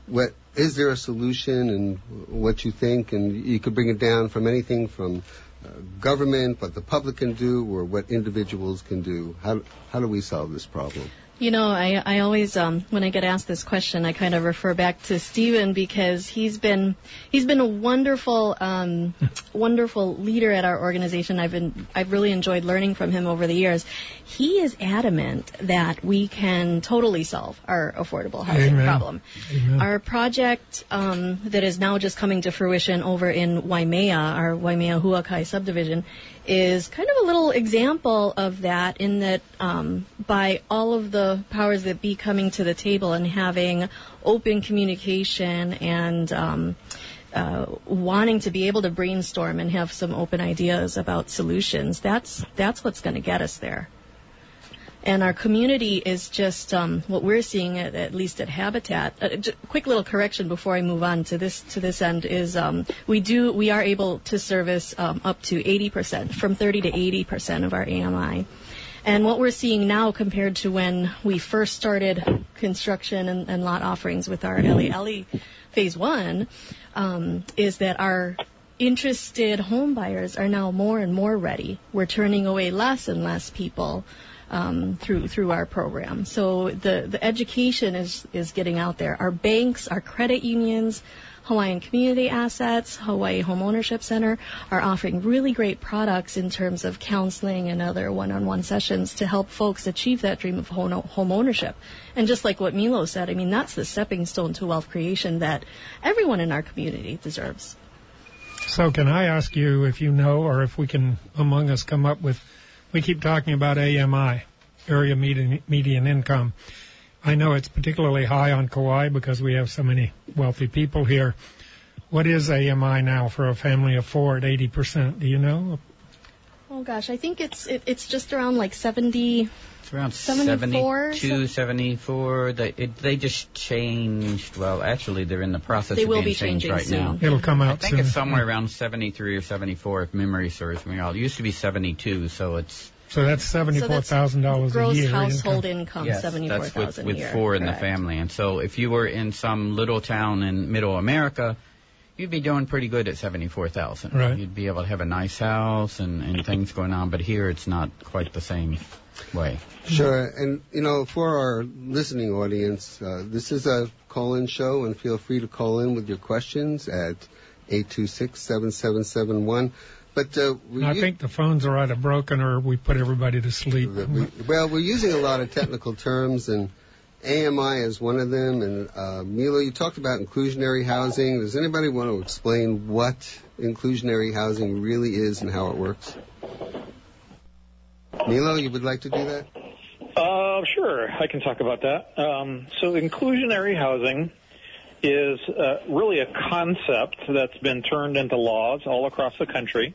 what is there a solution and what you think? And you could bring it down from anything from uh, government, what the public can do, or what individuals can do. How, how do we solve this problem? You know, I, I always, um, when I get asked this question, I kind of refer back to Stephen because he's been, he's been a wonderful, um, wonderful leader at our organization. I've been, I've really enjoyed learning from him over the years. He is adamant that we can totally solve our affordable housing Amen. problem. Amen. Our project um, that is now just coming to fruition over in Waimea, our Waimea Huakai subdivision, is kind of a little example of that in that um, by all of the powers that be coming to the table and having open communication and um, uh, wanting to be able to brainstorm and have some open ideas about solutions, that's that's what's going to get us there. And our community is just um, what we're seeing at, at least at Habitat. Uh, j- quick little correction before I move on to this to this end is um, we do we are able to service um, up to 80% from 30 to 80% of our AMI. And what we're seeing now compared to when we first started construction and, and lot offerings with our LE phase one um, is that our interested home buyers are now more and more ready. We're turning away less and less people um, through through our program. So the the education is is getting out there. Our banks, our credit unions, Hawaiian Community Assets, Hawaii Home Ownership Center are offering really great products in terms of counseling and other one-on-one sessions to help folks achieve that dream of home ownership. And just like what Milo said, I mean that's the stepping stone to wealth creation that everyone in our community deserves. So can I ask you if you know or if we can among us come up with we keep talking about AMI, area median, median income. I know it's particularly high on Kauai because we have so many wealthy people here. What is AMI now for a family of four at 80%? Do you know? Oh gosh, I think it's it, it's just around like 70 It's around 74, 72, 74. They, it, they just changed. Well, actually, they're in the process They of will being be changed changing right soon. now. It'll come out I think soon. it's somewhere around 73 or 74 if memory serves me well. It used to be 72, so it's So that's $74,000 a year. gross year. household income. income, yes, seventy-four that's with, thousand with a year. four in the family. And so if you were in some little town in middle America, you'd be doing pretty good at 74,000. Right. You'd be able to have a nice house and, and things going on, but here it's not quite the same way. Sure, and you know, for our listening audience, uh, this is a call-in show, and feel free to call in with your questions at 826-7771. But uh, we, I u- think the phones are either broken or we put everybody to sleep. we, well, we're using a lot of technical terms, and AMI is one of them. And uh, Milo, you talked about inclusionary housing. Does anybody want to explain what inclusionary housing really is and how it works? Milo, you would like to do that? Uh, sure, I can talk about that. Um, so inclusionary housing is uh, really a concept that's been turned into laws all across the country.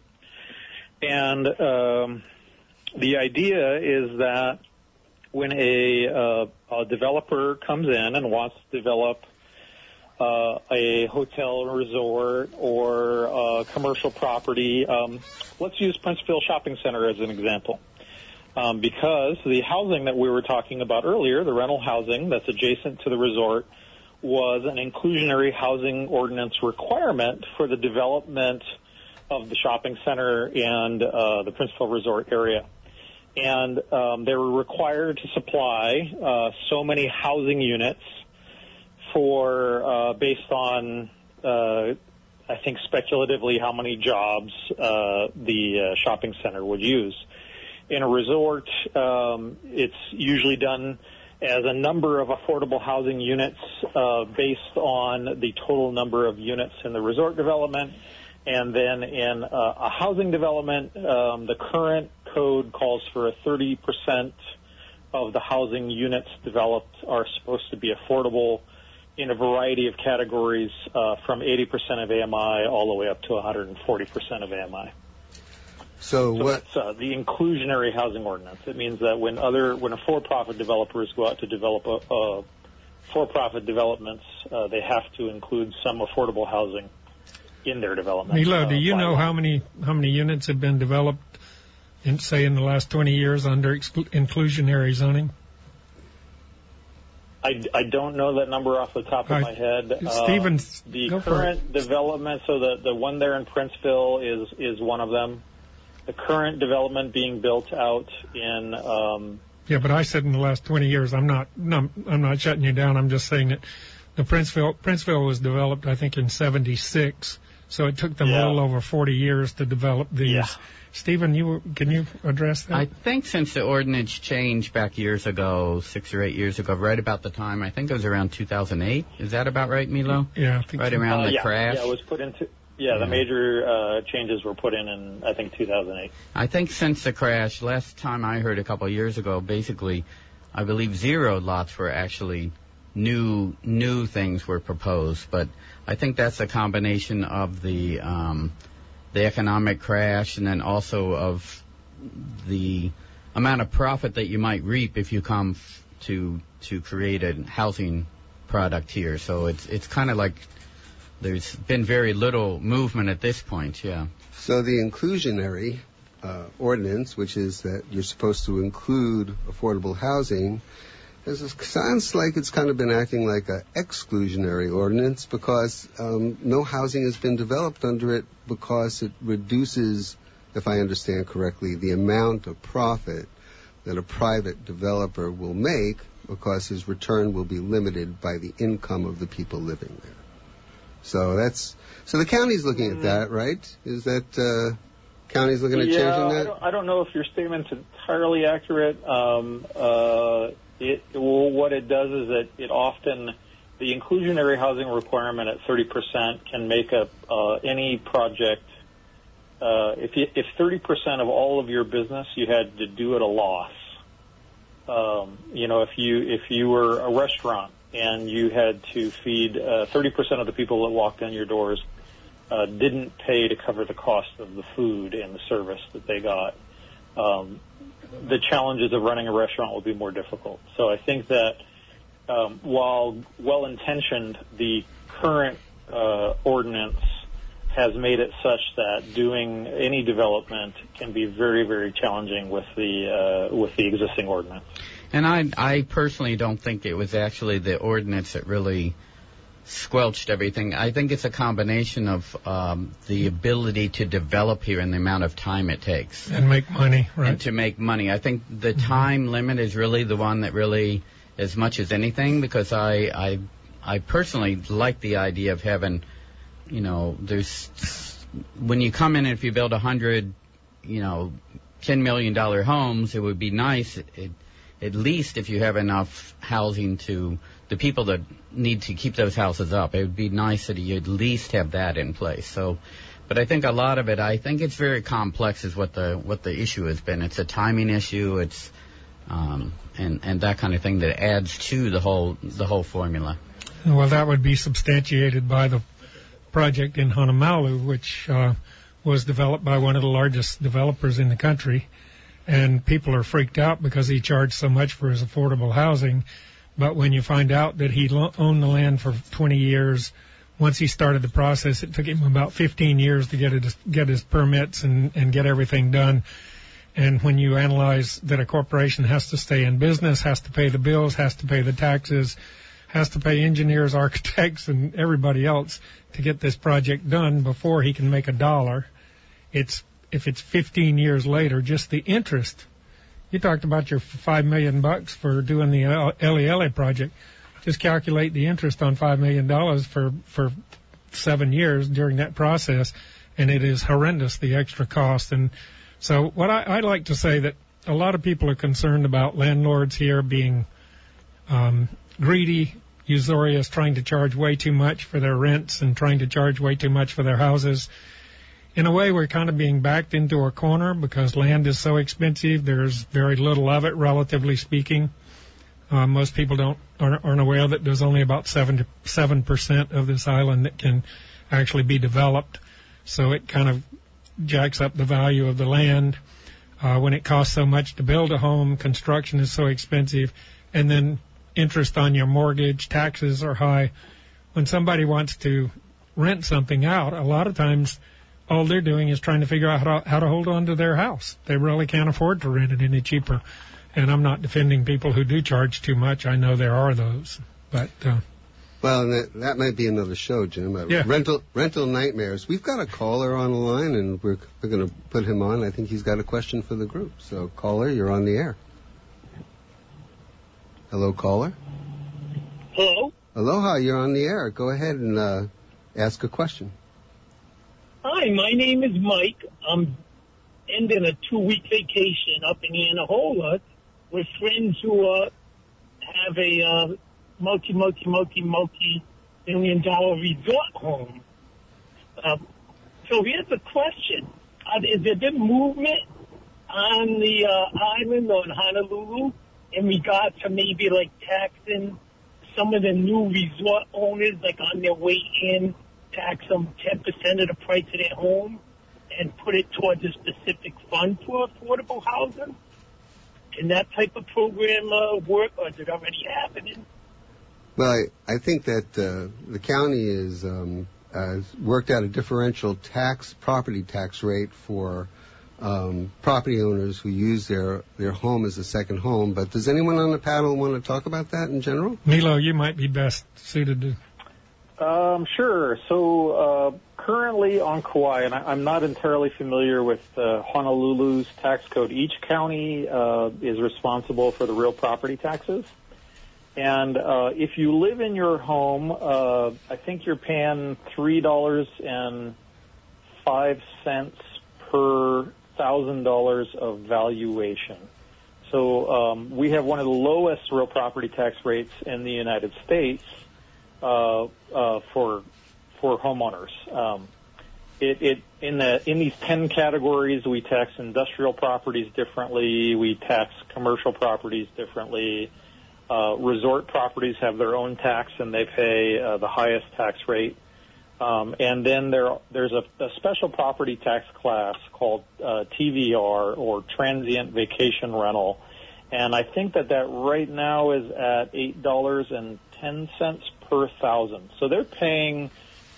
And um, the idea is that when a, uh, a developer comes in and wants to develop uh, a hotel resort or a commercial property, um, let's use Princeville Shopping Center as an example um, because the housing that we were talking about earlier, the rental housing that's adjacent to the resort, was an inclusionary housing ordinance requirement for the development of the shopping center and uh, the Princeville Resort area. And um, they were required to supply uh, so many housing units for uh, based on uh, I think speculatively how many jobs uh, the uh, shopping center would use in a resort, um, it's usually done as a number of affordable housing units uh, based on the total number of units in the resort development. And then in uh, a housing development, um, the current code calls for a 30% of the housing units developed are supposed to be affordable in a variety of categories uh, from 80% of AMI all the way up to 140% of AMI. So, So what? that's uh, the inclusionary housing ordinance. It means that when other when a for-profit developers go out to develop a, a for-profit developments, uh, they have to include some affordable housing in their development. Milo, uh, do you know how many how many units have been developed in say in the last 20 years under exclu- inclusionary zoning? I, I don't know that number off the top of Uh, my head. Uh, the go for it. current development, so the the one there in Princeville is is one of them. The current development being built out in um, Yeah, but I said in the last 20 years. I'm not no, I'm not shutting you down. I'm just saying that the Princeville Princeville was developed I think in 76. So it took them a little over 40 years to develop these. Yeah. Stephen, you can you address that? I think since the ordinance changed back years ago, six or eight years ago, right about the time, I think it was around 2008. Is that about right, Milo? yeah, I think Right so. around uh, the yeah, crash. yeah, it was put into yeah, Yeah. the major uh, changes were put in in I think 2008. I think since the crash, last time I heard a couple of years ago, basically, I believe zero lots were actually new new things were proposed. But I think that's a combination of the um, the economic crash and then also of the amount of profit that you might reap if you come f- to to create a housing product here. So it's it's kind of like there's been very little movement at this point. Yeah. So the inclusionary uh, ordinance, which is that you're supposed to include affordable housing, is, sounds like it's kind of been acting like an exclusionary ordinance because um, no housing has been developed under it because it reduces, if I understand correctly, the amount of profit that a private developer will make because his return will be limited by the income of the people living there. So that's so the county's looking at that, right? Is that uh, county's looking at yeah, changing I that? don't, I don't know if your statement's entirely accurate. Um, uh, it well, what it does is that it often the inclusionary housing requirement at 30% can make up uh, any project. Uh, if you, if 30% of all of your business you had to do at a loss, um, you know, if you if you were a restaurant and you had to feed uh, 30% of the people that walked in your doors uh, didn't pay to cover the cost of the food and the service that they got, um, the challenges of running a restaurant will be more difficult. So I think that um, while well intentioned, the current uh, ordinance has made it such that doing any development can be very, very challenging with the uh, with the existing ordinance. And I, I personally don't think it was actually the ordinance that really squelched everything. I think it's a combination of um, the ability to develop here and the amount of time it takes. and make money, right? And to make money. I think the time limit is really the one that really, as much as anything, because I, I, I personally like the idea of having, you know, there's, when you come in and if you build a hundred, you know, ten million dollar homes, it would be nice, it, at least if you have enough housing to the people that need to keep those houses up. It would be nice that you at least have that in place. So, but I think a lot of it, I think it's very complex, is what the what the issue has been. It's a timing issue. It's um, and and that kind of thing that adds to the whole the whole formula. Well, that would be substantiated by the project in Honolulu, which uh, was developed by one of the largest developers in the country. And people are freaked out because he charged so much for his affordable housing. But when you find out that he lo- owned the land for 20 years, once he started the process, it took him about 15 years to get it, get his permits and, and get everything done. And when you analyze that a corporation has to stay in business, has to pay the bills, has to pay the taxes, has to pay engineers, architects, and everybody else to get this project done before he can make a dollar. It's if it's 15 years later, just the interest. You talked about your five million bucks for doing the Eleele project. Just calculate the interest on five million dollars for for seven years during that process, and it is horrendous the extra cost. And so, what I, I like to say that a lot of people are concerned about landlords here being um, greedy, usurious, trying to charge way too much for their rents and trying to charge way too much for their houses. In a way, we're kind of being backed into a corner because land is so expensive. There's very little of it, relatively speaking. Uh, most people don't aren't, aren't aware that there's only about seven seven percent of this island that can actually be developed. So it kind of jacks up the value of the land. Uh, when it costs so much to build a home, construction is so expensive, and then interest on your mortgage, taxes are high. When somebody wants to rent something out, a lot of times all they're doing is trying to figure out how to, how to hold on to their house. They really can't afford to rent it any cheaper. And I'm not defending people who do charge too much. I know there are those, but. Uh, well, that, that might be another show, Jim. Uh, yeah. Rental rental nightmares. We've got a caller on the line, and we're we're going to put him on. I think he's got a question for the group. So, caller, you're on the air. Hello, caller. Hello. Aloha, you're on the air. Go ahead and uh, ask a question. Hi, my name is Mike. I'm ending a two-week vacation up in Anahola with friends who uh, have a uh, multi, multi, multi, multi million dollar resort home. Um, so here's the question. Uh, is there been movement on the uh, island on Honolulu in regard to maybe like taxing some of the new resort owners like on their way in, tax them 10% of the price of their home and put it towards a specific fund for affordable housing? Can that type of program uh, work or is it already happening? Well, I, I think that uh, the county is um, has worked out a differential tax property tax rate for um, property owners who use their their home as a second home. But does anyone on the panel want to talk about that in general? Milo, you might be best suited to. Um, sure. So uh, currently on Kauai, and I, am not entirely familiar with uh, Honolulu's tax code. Each county uh, is responsible for the real property taxes. And uh, if you live in your home, uh, I think you're paying three dollars and five cents per thousand dollars of valuation. So um, we have one of the lowest real property tax rates in the United States uh, uh, for for homeowners. Um, it, it in the in these ten categories, we tax industrial properties differently. We tax commercial properties differently. Uh, resort properties have their own tax and they pay uh, the highest tax rate. Um, and then there, there's a, a special property tax class called uh, TVR or transient vacation rental. And I think that that right now is at $8.10 per thousand. So they're paying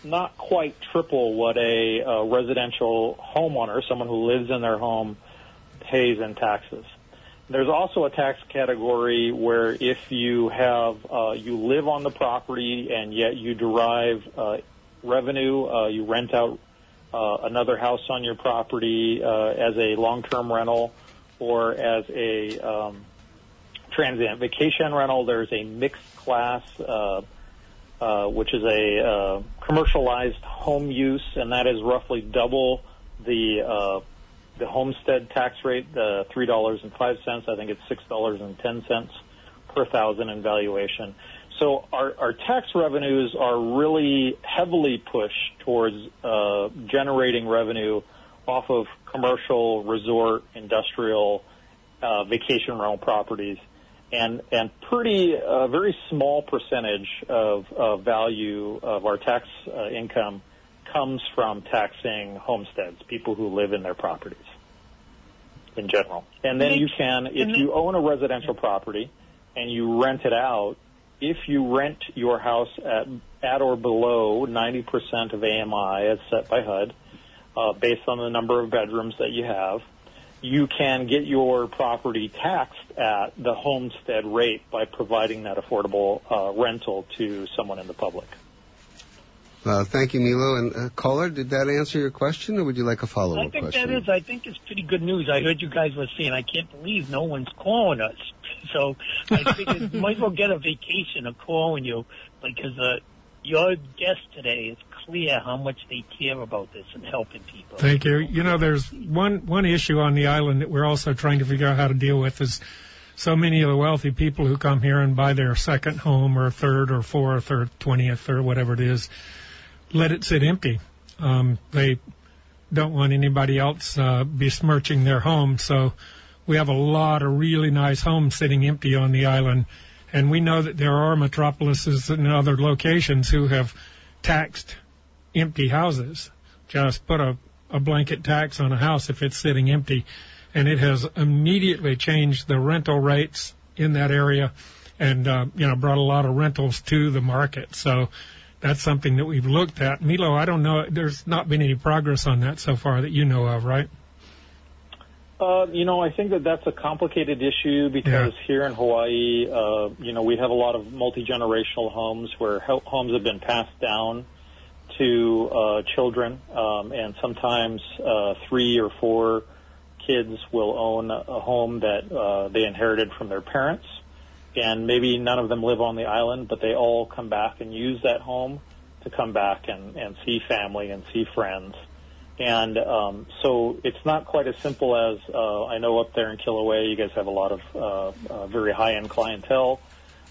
not quite triple what a, a residential homeowner, someone who lives in their home, pays in taxes. There's also a tax category where if you have uh, you live on the property and yet you derive uh, revenue, uh, you rent out uh, another house on your property uh, as a long-term rental or as a um, transient vacation rental. There's a mixed class, uh, uh, which is a uh, commercialized home use, and that is roughly double the uh, the homestead tax rate, the three dollars and five cents. I think it's six dollars and ten cents per thousand in valuation. So our, our tax revenues are really heavily pushed towards uh, generating revenue off of commercial, resort, industrial, uh, vacation rental properties, and and pretty uh, very small percentage of, of value of our tax uh, income comes from taxing homesteads, people who live in their properties in general. And then you can, if you own a residential property and you rent it out, if you rent your house at, at or below 90% of AMI as set by HUD, uh, based on the number of bedrooms that you have, you can get your property taxed at the homestead rate by providing that affordable uh, rental to someone in the public. Uh, thank you, Milo. And uh, caller, did that answer your question, or would you like a follow-up question? I think question? that is. I think it's pretty good news. I heard you guys were saying, I can't believe no one's calling us. So I figured might as well get a vacation of calling you because uh, your guest today is clear how much they care about this and helping people. Thank you. You know, there's one one issue on the island that we're also trying to figure out how to deal with is so many of the wealthy people who come here and buy their second home or third or fourth or twentieth or whatever it is let it sit empty. Um, they don't want anybody else uh, besmirching their home. So we have a lot of really nice homes sitting empty on the island. And we know that there are metropolises and other locations who have taxed empty houses. Just put a, a blanket tax on a house if it's sitting empty. And it has immediately changed the rental rates in that area and, uh, you know, brought a lot of rentals to the market. So that's something that we've looked at. Milo, I don't know, there's not been any progress on that so far that you know of, right? Uh, you know, I think that that's a complicated issue because Yeah. here in Hawaii, uh, you know, we have a lot of multi-generational homes where ho- homes have been passed down to uh, children, um, and sometimes uh, three or four kids will own a home that uh, they inherited from their parents, and maybe none of them live on the island, but they all come back and use that home to come back and, and see family and see friends. And um, so it's not quite as simple as uh, I know up there in Kilauea, you guys have a lot of uh, uh, very high-end clientele.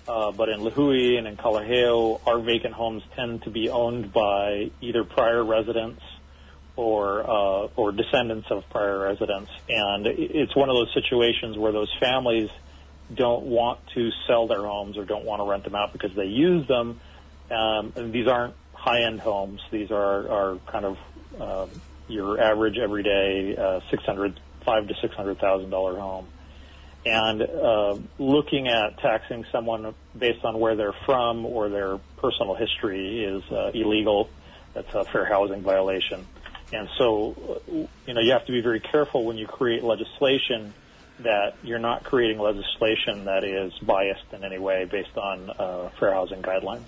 Uh, but in Lihue and in Kalaheo, our vacant homes tend to be owned by either prior residents or uh, or descendants of prior residents, and it's one of those situations where those families don't want to sell their homes or don't want to rent them out because they use them. Um, and these aren't high-end homes; these are are kind of um, your average, everyday, uh, six hundred five to six hundred thousand dollar home and uh, looking at taxing someone based on where they're from or their personal history is uh, illegal. That's a fair housing violation. And so, uh, you know, you have to be very careful when you create legislation that you're not creating legislation that is biased in any way based on uh, fair housing guidelines.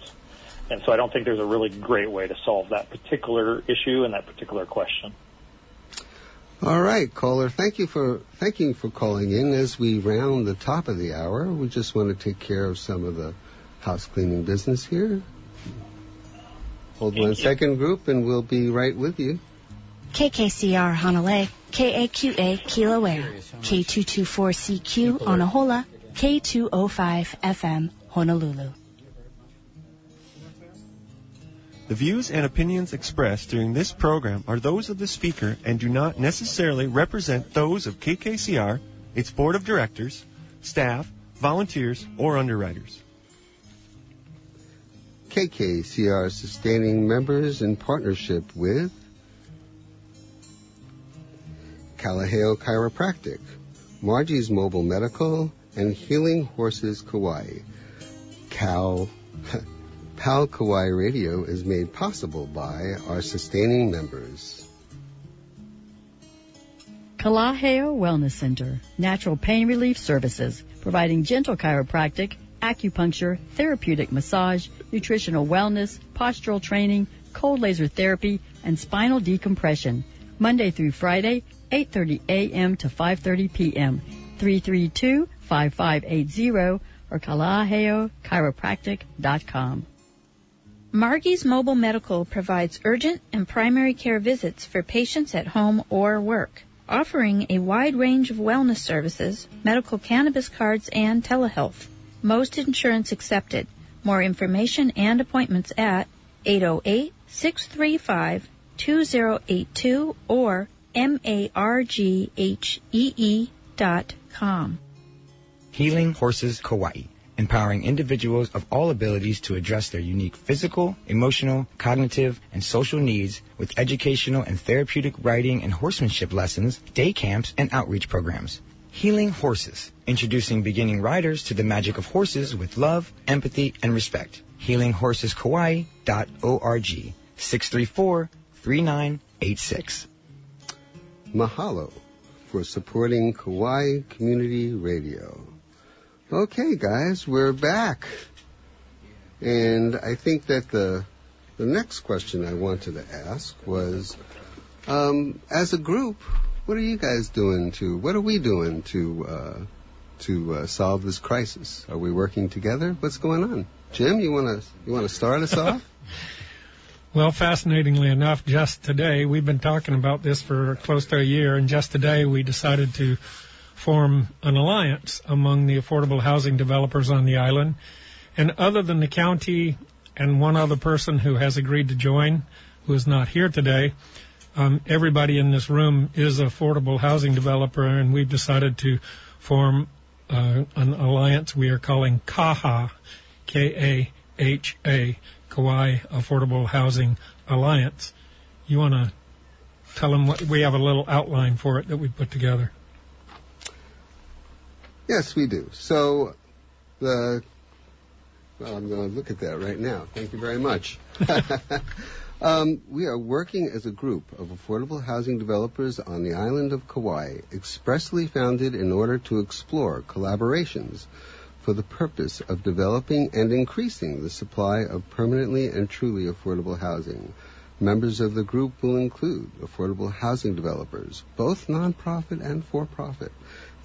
And so I don't think there's a really great way to solve that particular issue and that particular question. All right, caller. Thank you for thank you for calling in. As we round the top of the hour, we just want to take care of some of the house cleaning business here. Hold one second, group, and we'll be right with you. KKCR Hanalei, KAQA Kilauea, K224CQ Anahola, K205 FM Honolulu. The views and opinions expressed during this program are those of the speaker and do not necessarily represent those of KKCR, its board of directors, staff, volunteers, or underwriters. KKCR sustaining members in partnership with Kalaheo Chiropractic, Margie's Mobile Medical, and Healing Horses Kauai. Cal Pal Kauai Radio is made possible by our sustaining members. Kalaheo Wellness Center, natural pain relief services, providing gentle chiropractic, acupuncture, therapeutic massage, nutritional wellness, postural training, cold laser therapy, and spinal decompression. Monday through Friday, 8:30 a.m. to 5:30 p.m. 332-5580 or kalaheochiropractic.com. Margie's Mobile Medical provides urgent and primary care visits for patients at home or work, offering a wide range of wellness services, medical cannabis cards, and telehealth. Most insurance accepted. More information and appointments at 808-635-2082 or M-A-R-G-H-E-E dot com. Healing Horses Kauai, empowering individuals of all abilities to address their unique physical, emotional, cognitive, and social needs with educational and therapeutic riding and horsemanship lessons, day camps, and outreach programs. Healing Horses, introducing beginning riders to the magic of horses with love, empathy, and respect. HealingHorsesKauai.org 634-3986. Mahalo for supporting Kauai Community Radio. Okay, guys, we're back. And I think that the the next question I wanted to ask was, um, as a group, what are you guys doing to? What are we doing to uh, to uh, solve this crisis? Are we working together? What's going on? Jim, you want to you want to start us off? Well, fascinatingly enough, just today, we've been talking about this for close to a year, and just today we decided to form an alliance among the affordable housing developers on the island. And other than the county and one other person who has agreed to join, who is not here today, um, everybody in this room is affordable housing developer, and we've decided to form uh, an alliance we are calling KAHA, K-A-H-A, Kauai Affordable Housing Alliance. You want to tell them what we have a little outline for it that we put together. Yes, we do. So the well, I'm going to look at that right now. Thank you very much. um, we are working as a group of affordable housing developers on the island of Kauai, expressly founded in order to explore collaborations for the purpose of developing and increasing the supply of permanently and truly affordable housing. Members of the group will include affordable housing developers, both nonprofit and for profit,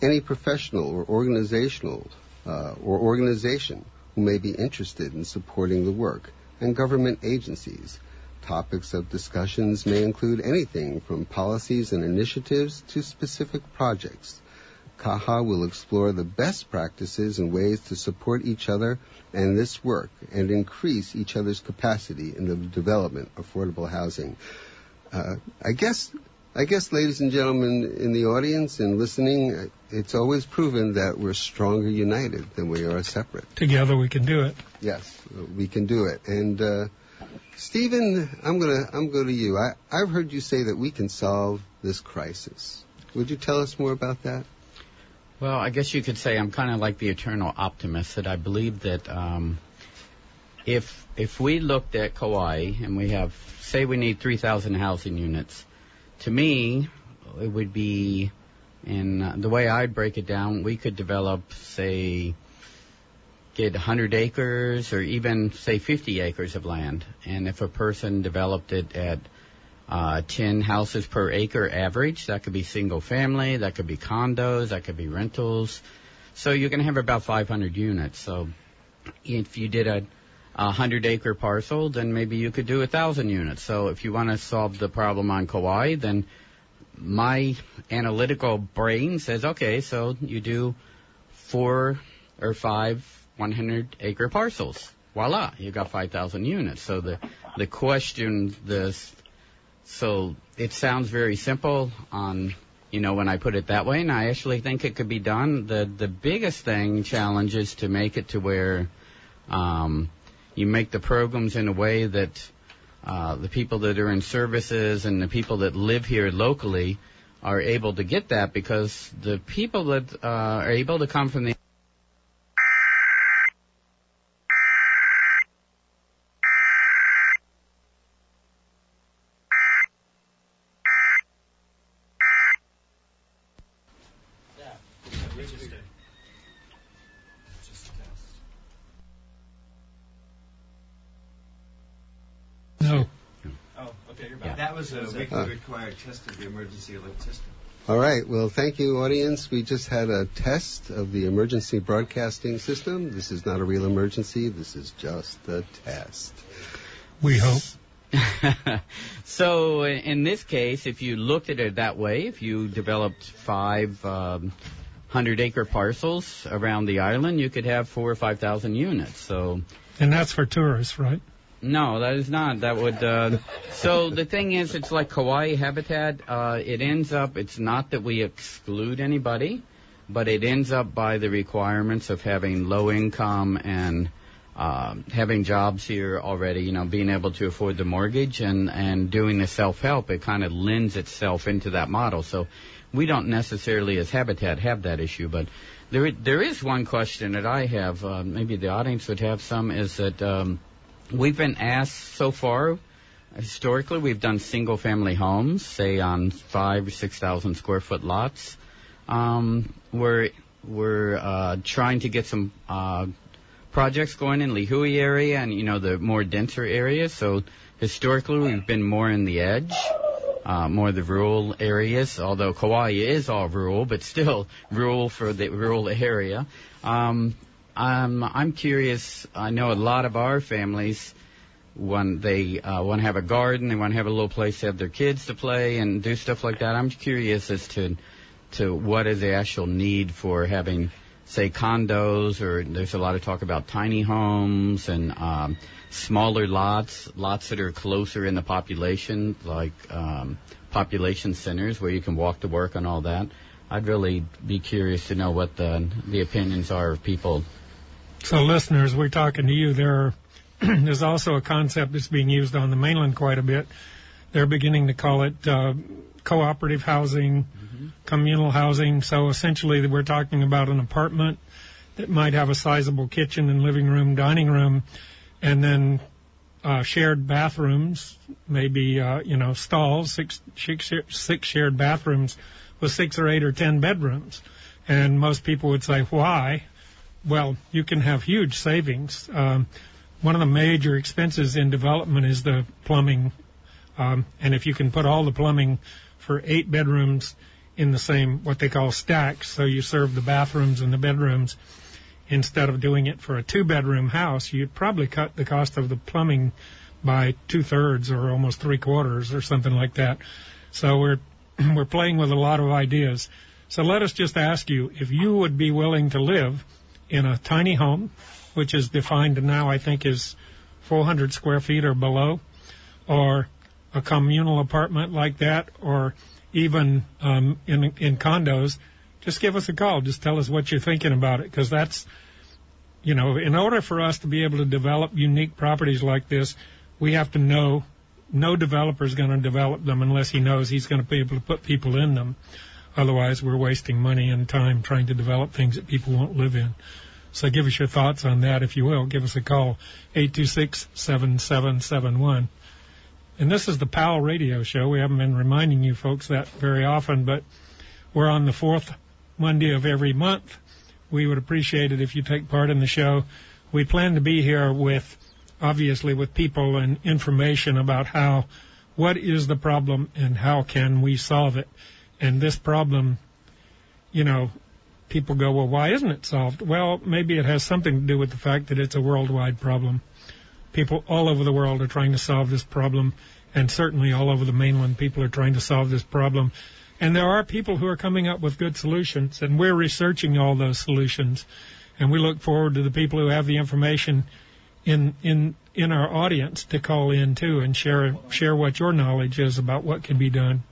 any professional or organizational uh, or organization who may be interested in supporting the work, and government agencies. Topics of discussions may include anything from policies and initiatives to specific projects. KAHA will explore the best practices and ways to support each other and this work and increase each other's capacity in the development of affordable housing. Uh, I guess I guess, ladies and gentlemen in the audience and listening, it's always proven that we're stronger united than we are separate. Together we can do it. Yes, we can do it. And uh, Stephen, I'm gonna I'm going to you. I, I've heard you say that we can solve this crisis. Would you tell us more about that? Well, I guess you could say I'm kind of like the eternal optimist that I believe that um, if if we looked at Kauai and we have say we need 3,000 housing units to me, it would be, in uh, the way I'd break it down, we could develop, say, get 100 acres or even, say, 50 acres of land. And if a person developed it at uh, 10 houses per acre average, that could be single family, that could be condos, that could be rentals. So you're going to have about 500 units. So if you did a a hundred acre parcel, then maybe you could do a thousand units. So if you want to solve the problem on Kauai, then my analytical brain says, okay, so you do four or five 100 acre parcels. Voila, you got 5,000 units. So the, the question, the, so it sounds very simple on, you know, when I put it that way, and I actually think it could be done. The, the biggest thing, challenge is to make it to where, um, you make the programs in a way that uh, the people that are in services and the people that live here locally are able to get that because the people that uh, are able to come from the a required test of the emergency alert system. All right. Well, thank you, audience. We just had a test of the emergency broadcasting system. This is not a real emergency. This is just a test. We hope. so, in this case, if you looked at it that way, if you developed five um, hundred acre parcels around the island, you could have four or five thousand units. So, and that's for tourists, right? No, that is not. That would. Uh, so the thing is, it's like Kauai habitat. Uh, it ends up. It's not that we exclude anybody, but it ends up by the requirements of having low income and uh, having jobs here already. You know, being able to afford the mortgage and and doing the self help. It kind of lends itself into that model. So we don't necessarily, as Habitat, have that issue, but. There, there is one question that I have. Uh, maybe the audience would have some. Is that um, We've been asked so far, historically, we've done single family homes, say on five or 6,000 square foot lots. Um, we're, we're, uh, trying to get some, uh, projects going in Lihue area and, you know, the more denser areas. So historically, we've been more in the edge. Uh, more the rural areas, although Kauai is all rural, but still rural for the rural area. Um, um, I'm curious. I know a lot of our families, when they uh, want to have a garden, they want to have a little place to have their kids to play and do stuff like that. I'm curious as to to what is the actual need for having, say, condos, or there's a lot of talk about tiny homes and um, smaller lots, lots that are closer in the population, like um, population centers where you can walk to work and all that. I'd really be curious to know what the the opinions are of people. So, listeners, we're talking to you. There are, there's also a concept that's being used on the mainland quite a bit. They're beginning to call it uh, cooperative housing, communal housing. So, essentially, we're talking about an apartment that might have a sizable kitchen and living room, dining room, and then uh, shared bathrooms, maybe uh, you know stalls, six, six six shared bathrooms with six or eight or ten bedrooms. And most people would say, why? Well, you can have huge savings. Um, one of the major expenses in development is the plumbing, um, and if you can put all the plumbing for eight bedrooms in the same what they call stacks, so you serve the bathrooms and the bedrooms instead of doing it for a two bedroom house, you'd probably cut the cost of the plumbing by two thirds or almost three quarters or something like that. So we're we're playing with a lot of ideas. So let us just ask you if you would be willing to live in a tiny home, which is defined now I think is 400 square feet or below, or a communal apartment like that, or even um, in in condos just give us a call. Just tell us what you're thinking about it, because that's, you know, in order for us to be able to develop unique properties like this, we have to know no developer is going to develop them unless he knows he's going to be able to put people in them. Otherwise, we're wasting money and time trying to develop things that people won't live in. So give us your thoughts on that, if you will. Give us a call, 826-7771. And this is the PAL radio show. We haven't been reminding you folks that very often, but we're on the fourth Monday of every month. We would appreciate it if you take part in the show. We plan to be here with, obviously, with people and information about how, what is the problem and how can we solve it. And this problem, you know, people go, well, why isn't it solved? Well, maybe it has something to do with the fact that it's a worldwide problem. People all over the world are trying to solve this problem, and certainly all over the mainland, people are trying to solve this problem. And there are people who are coming up with good solutions, and we're researching all those solutions. And we look forward to the people who have the information in in in our audience to call in too and share share what your knowledge is about what can be done.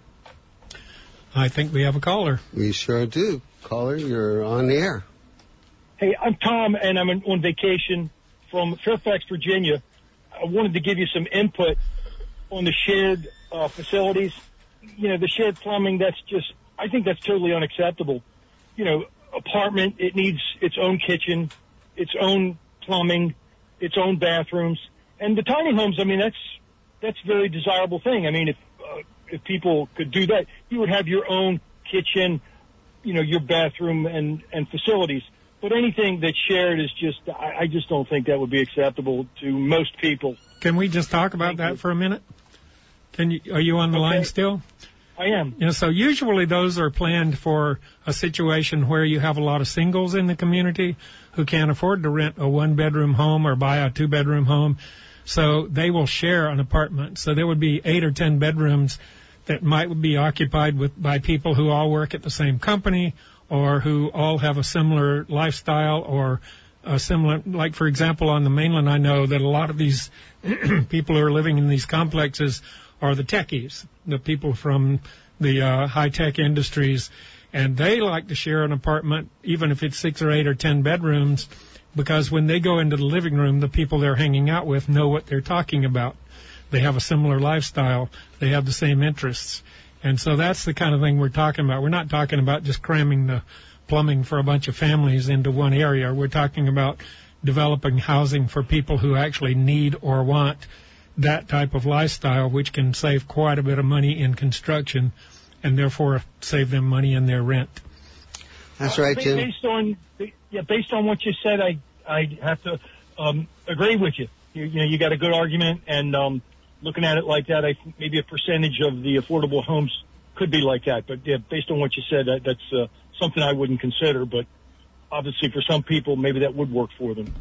I think we have a caller. We sure do. Caller, you're on the air. Hey, I'm Tom, and I'm on vacation from Fairfax, Virginia. I wanted to give you some input on the shared uh, facilities you know, the shared plumbing, that's just, I think that's totally unacceptable. You know, apartment, it needs its own kitchen, its own plumbing, its own bathrooms. And the tiny homes, I mean, that's, that's a very desirable thing. I mean, if, if people could do that, you would have your own kitchen, you know, your bathroom and, and facilities. But anything that's shared is just, I, I just don't think that would be acceptable to most people. Can we just talk about Thank that you. for a minute? Can you, are you on the okay. line still? I am. You know, so usually those are planned for a situation where you have a lot of singles in the community who can't afford to rent a one bedroom home or buy a two bedroom home. So they will share an apartment. So there would be eight or ten bedrooms that might be occupied with by people who all work at the same company or who all have a similar lifestyle or a similar like for example on the mainland I know that a lot of these people who are living in these complexes are the techies, the people from the uh, high tech industries, and they like to share an apartment, even if it's six or eight or ten bedrooms, because when they go into the living room, the people they're hanging out with know what they're talking about. They have a similar lifestyle. They have the same interests. And so that's the kind of thing we're talking about. We're not talking about just cramming the plumbing for a bunch of families into one area. We're talking about developing housing for people who actually need or want that type of lifestyle, which can save quite a bit of money in construction and therefore save them money in their rent. That's right, Jim. Based on yeah, based on what you said, I I have to um, agree with you. you. You know, you got a good argument, and um, looking at it like that, I think maybe a percentage of the affordable homes could be like that. But yeah, based on what you said, that, that's uh, something I wouldn't consider. But obviously, for some people, maybe that would work for them.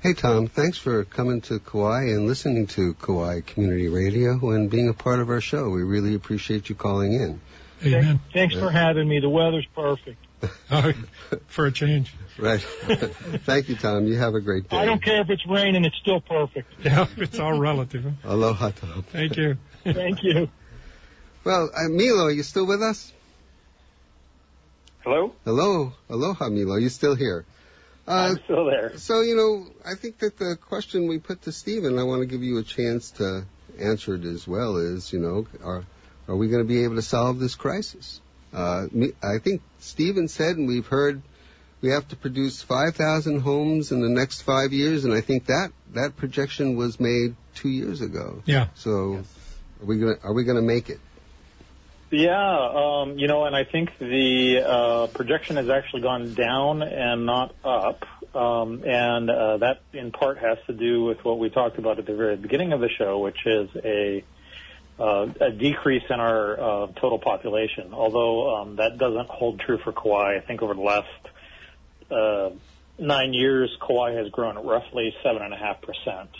Hey, Tom, thanks for coming to Kauai and listening to Kauai Community Radio and being a part of our show. We really appreciate you calling in. Amen. Thanks yeah. for having me. The weather's perfect. oh, for a change. Right. Thank you, Tom. You have a great day. I don't care if it's raining, it's still perfect. Yeah, it's all relative. Aloha, Tom. Thank you. Thank you. Well, uh, Milo, are you still with us? Hello? Hello. Aloha, Milo. You still here? Uh, I'm still there. So, you know, I think that the question we put to Stephen, I want to give you a chance to answer it as well, is, you know, are, are we going to be able to solve this crisis? Uh, I think Stephen said, and we've heard, we have to produce 5,000 homes in the next five years, and I think that, that projection was made two years ago. Yeah. So, are we going to, are we going to make it? Yeah, um, you know, and I think the uh, projection has actually gone down and not up. Um, and uh, that in part has to do with what we talked about at the very beginning of the show, which is a uh, a decrease in our uh, total population. Although um, that doesn't hold true for Kauai. I think over the last uh, nine years, Kauai has grown at roughly seven and a half percent.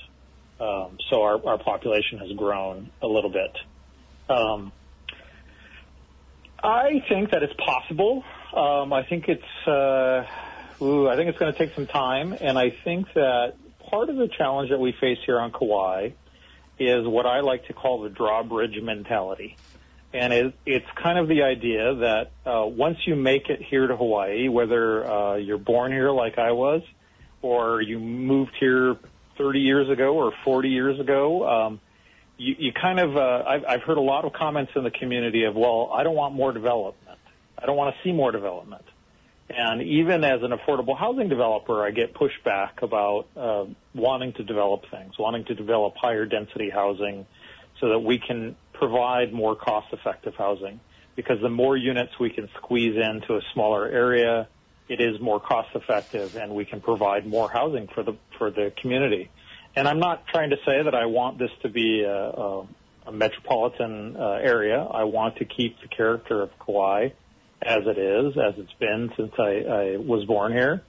Um, so our, our population has grown a little bit. Um, I think that it's possible. Um, I think it's, uh, ooh, I think it's going to take some time, and I think that part of the challenge that we face here on Kauai is what I like to call the drawbridge mentality. And it, it's kind of the idea that uh, once you make it here to Hawaii, whether uh, you're born here like I was, or you moved here 30 years ago or 40 years ago, um, you, you kind of, uh, I've, I've heard a lot of comments in the community of, well, I don't want more development. I don't want to see more development. And even as an affordable housing developer, I get pushback about uh, wanting to develop things, wanting to develop higher density housing so that we can provide more cost effective housing. Because the more units we can squeeze into a smaller area, it is more cost effective and we can provide more housing for the, for the community. And I'm not trying to say that I want this to be a, a, a metropolitan uh, area. I want to keep the character of Kauai as it is, as it's been since I, I was born here.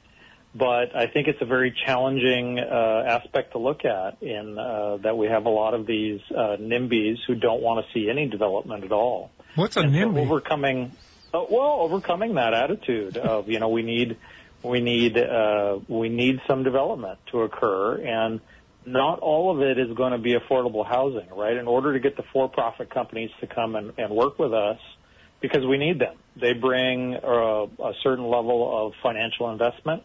But I think it's a very challenging uh, aspect to look at in uh, that we have a lot of these uh, NIMBYs who don't want to see any development at all. What's a And so overcoming, uh, well, overcoming that attitude of you know we need we need uh, we need some development to occur, and not all of it is going to be affordable housing, right? In order to get the for-profit companies to come and, and work with us, because we need them. They bring uh, a certain level of financial investment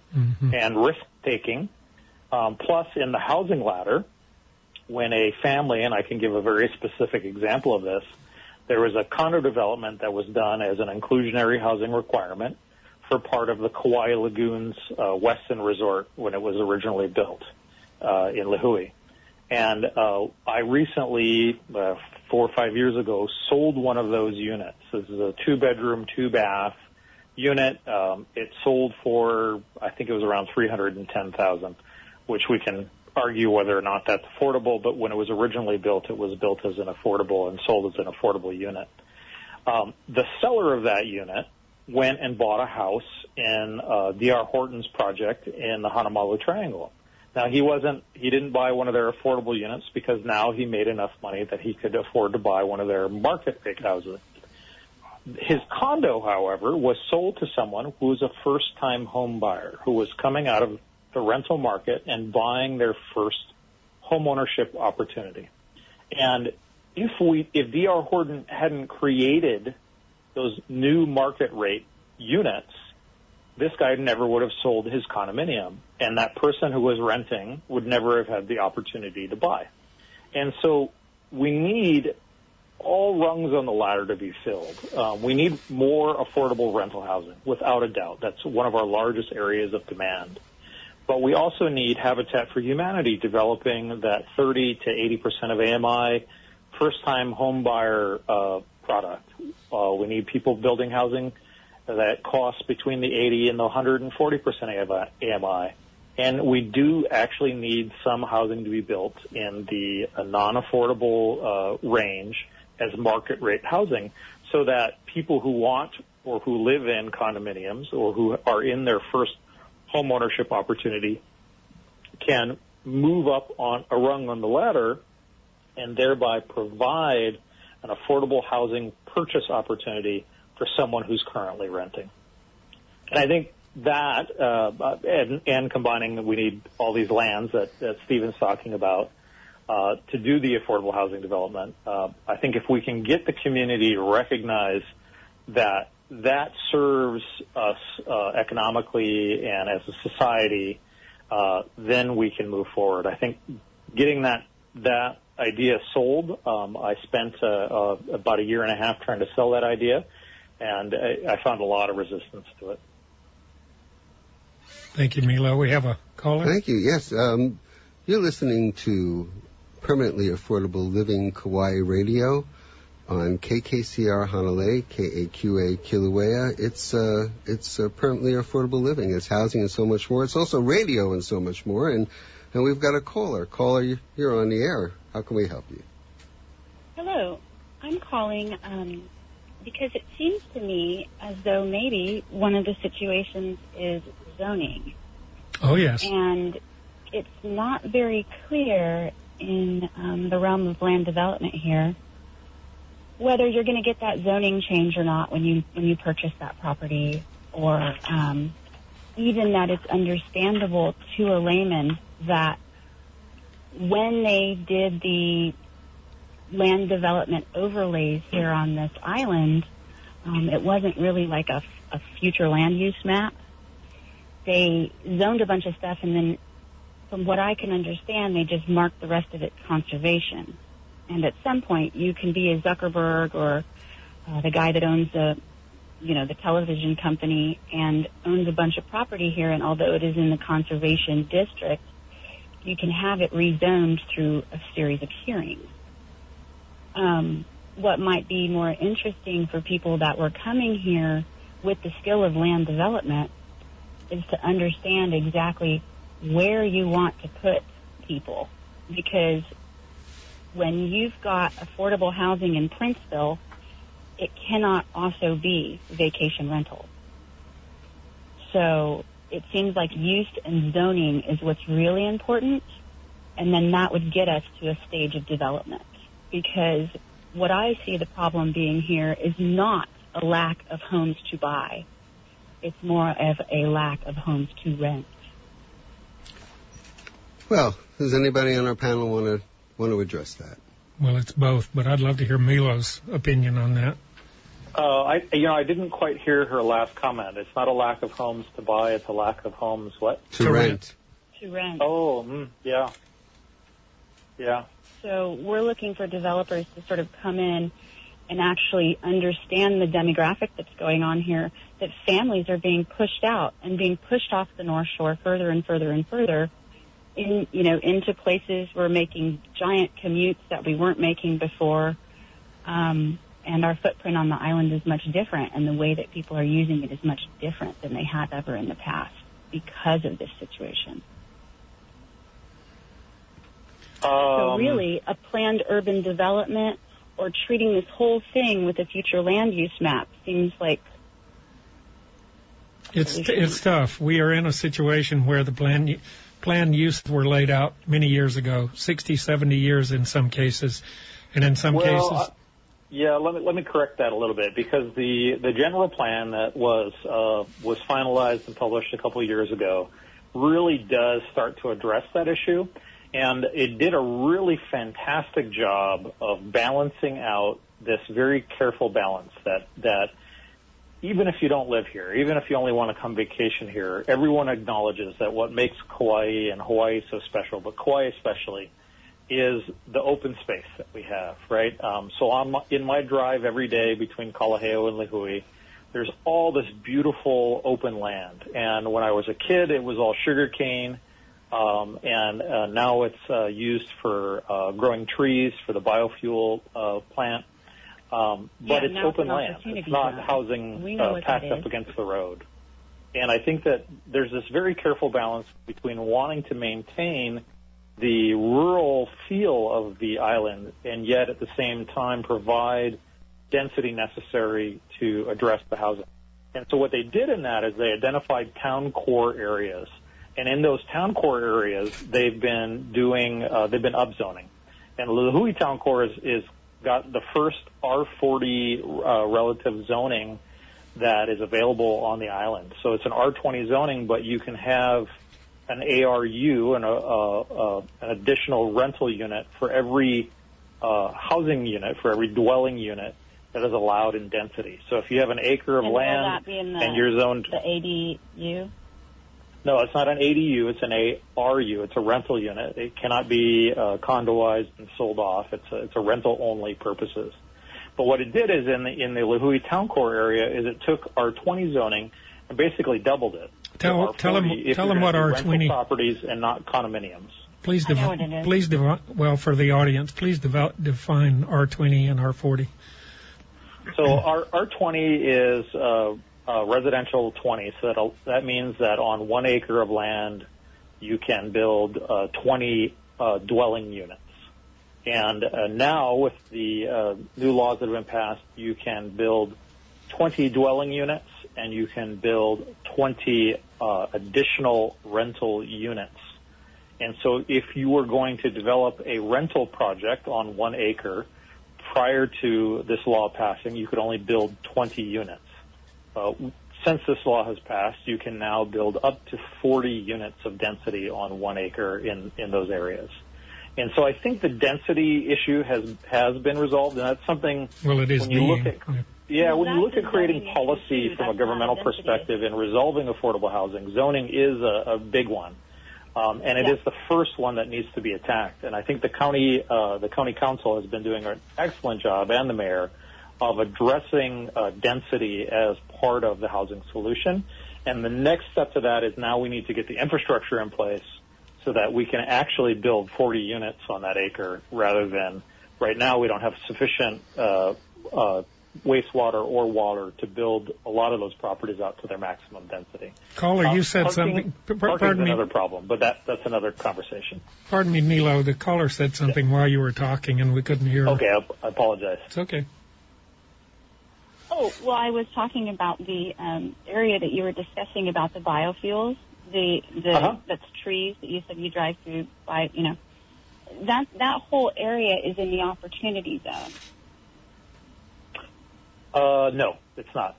and risk taking. Um, plus, in the housing ladder, when a family, and I can give a very specific example of this, there was a condo development that was done as an inclusionary housing requirement for part of the Kauai Lagoons uh, Westin Resort when it was originally built uh, in Lihue. And uh, I recently, uh, four or five years ago, sold one of those units. This is a two bedroom, two bath unit. Um, it sold for, I think it was around three hundred and ten thousand, which we can argue whether or not that's affordable. But when it was originally built, it was built as an affordable and sold as an affordable unit. Um, the seller of that unit went and bought a house in uh, D.R. Horton's project in the Hanamaulu Triangle. Now he wasn't, he didn't buy one of their affordable units because now he made enough money that he could afford to buy one of their market rate houses. His condo, however, was sold to someone who was a first time home buyer who was coming out of the rental market and buying their first home ownership opportunity. And if we, if DR Horton hadn't created those new market rate units, this guy never would have sold his condominium, and that person who was renting would never have had the opportunity to buy. And so we need all rungs on the ladder to be filled. Um, we need more affordable rental housing, without a doubt. That's one of our largest areas of demand. But we also need Habitat for Humanity developing that 30 to 80 percent of AMI first-time home buyer uh, product. Uh, we need people building housing that costs between the 80 and the 140 percent AMI. And we do actually need some housing to be built in the uh, non-affordable uh, range as market rate housing so that people who want or who live in condominiums or who are in their first home ownership opportunity can move up on a rung on the ladder and thereby provide an affordable housing purchase opportunity for someone who's currently renting. And I think that, uh, and, and combining, that we need all these lands that, that Stephen's talking about. uh, to do the affordable housing development. Uh, I think if we can get the community to recognize that that serves us uh, economically and as a society, uh, then we can move forward. I think getting that that idea sold. Um, I spent uh, uh, about a year and a half trying to sell that idea, and I, I found a lot of resistance to it. Thank you, Milo. We have a caller. Thank you. Yes, um, you're listening to Permanently Affordable Living Kauai Radio on KKCR Hanalei, KAQA Kilauea. It's uh, it's uh, permanently affordable living. It's housing and so much more. It's also radio and so much more. And and we've got a caller. Caller, you're on the air. How can we help you? Hello. I'm calling um, because it seems to me as though maybe one of the situations is zoning. Oh, yes. And it's not very clear in um, the realm of land development here whether you're going to get that zoning change or not when you when you purchase that property, or um, even that it's understandable to a layman that when they did the land development overlays here on this island, um, it wasn't really like a, a future land use map. They zoned a bunch of stuff, and then, from what I can understand, they just marked the rest of it conservation. And at some point, you can be a Zuckerberg or uh, the guy that owns the, you know, the television company and owns a bunch of property here. And although it is in the conservation district, you can have it rezoned through a series of hearings. Um, what might be more interesting for people that were coming here with the skill of land development is to understand exactly where you want to put people because when you've got affordable housing in Princeville, it cannot also be vacation rental. So it seems like use and zoning is what's really important, and then that would get us to a stage of development. Because what I see the problem being here is not a lack of homes to buy. It's more of a lack of homes to rent. Well, does anybody on our panel want to want to address that? Well, it's both, but I'd love to hear Milo's opinion on that. Uh, I, you know, I didn't quite hear her last comment. It's not a lack of homes to buy; it's a lack of homes what to, to rent. rent. To rent. Oh, mm, yeah, yeah. So we're looking for developers to sort of come in and actually understand the demographic that's going on here. That families are being pushed out and being pushed off the North Shore further and further and further in, you know, into places. We're making giant commutes that we weren't making before. Um, and our footprint on the island is much different, and the way that people are using it is much different than they have ever in the past because of this situation. Um, so really, a planned urban development or treating this whole thing with a future land use map seems like it's it's tough. We are in a situation where the plan planned use were laid out many years ago, 60, 70 years in some cases, and in some well, cases. Uh, yeah, let me let me correct that a little bit because the the general plan that was uh, was finalized and published a couple of years ago really does start to address that issue, and it did a really fantastic job of balancing out this very careful balance that that even if you don't live here, even if you only want to come vacation here, everyone acknowledges that what makes Kauai and Hawaii so special, but Kauai especially, is the open space that we have, right? Um, so in my drive every day between Kalaheo and Lihue, there's all this beautiful open land. And when I was a kid, it was all sugar cane. Um, and uh, now it's uh, used for uh, growing trees for the biofuel uh, plant. Um, but yeah, it's open land. It's not housing uh, packed up against the road. And I think that there's this very careful balance between wanting to maintain the rural feel of the island and yet at the same time provide density necessary to address the housing. And so what they did in that is they identified town core areas. And in those town core areas, they've been doing, uh, they've been upzoning. And Lihue Town Core is, is got the first R40 uh, relative zoning that is available on the island. So it's an R20 zoning, but you can have an ARU and a, a, a, an additional rental unit for every uh, housing unit, for every dwelling unit that is allowed in density. So if you have an acre of and land that be in the, and you're zoned, the ADU? No, it's not an ADU, it's an ARU. It's a rental unit. It cannot be uh, condoized and sold off. It's a, it's a rental only purposes. But what it did is in the in the Lihue Town Core area is it took R20 zoning and basically doubled it. to Tell- R40 tell 'em- if tell you're 'em what gonna do rental R20 properties and not condominiums. Please, I know devi- what it is. please, devi- well, for the audience, please devo- define R20 and R40. So R R20 is uh, uh, residential 20. So that that means that on one acre of land, you can build uh, 20 uh, dwelling units. And uh, now with the uh, new laws that have been passed, you can build 20 dwelling units and you can build 20 uh, additional rental units. And so if you were going to develop a rental project on one acre prior to this law passing, you could only build 20 units. Uh, since this law has passed, you can now build up to 40 units of density on one acre in, in those areas. And so I think the density issue has has been resolved, and that's something Well, it is when you being. look at yeah, when you look at creating policy from a governmental perspective and resolving affordable housing, zoning is a, a big one, um, and it is the first one that needs to be attacked. And I think the county, uh, the county council has been doing an excellent job, and the mayor, of addressing uh, density as part of the housing solution. And the next step to that is now we need to get the infrastructure in place so that we can actually build 40 units on that acre rather than right now we don't have sufficient uh, uh, wastewater or water to build a lot of those properties out to their maximum density. Caller, Uh, you said parking- something. p- Pardon me. another problem, but that that's another conversation. Pardon me, Milo. The caller said something while you were talking, and we couldn't hear. Okay, I, I apologize. It's okay. Oh, well, I was talking about the um, area that you were discussing about the biofuels, the the Uh-huh. that's trees that you said you drive through by, you know, that that whole area is in the opportunity zone. Uh, no, it's not.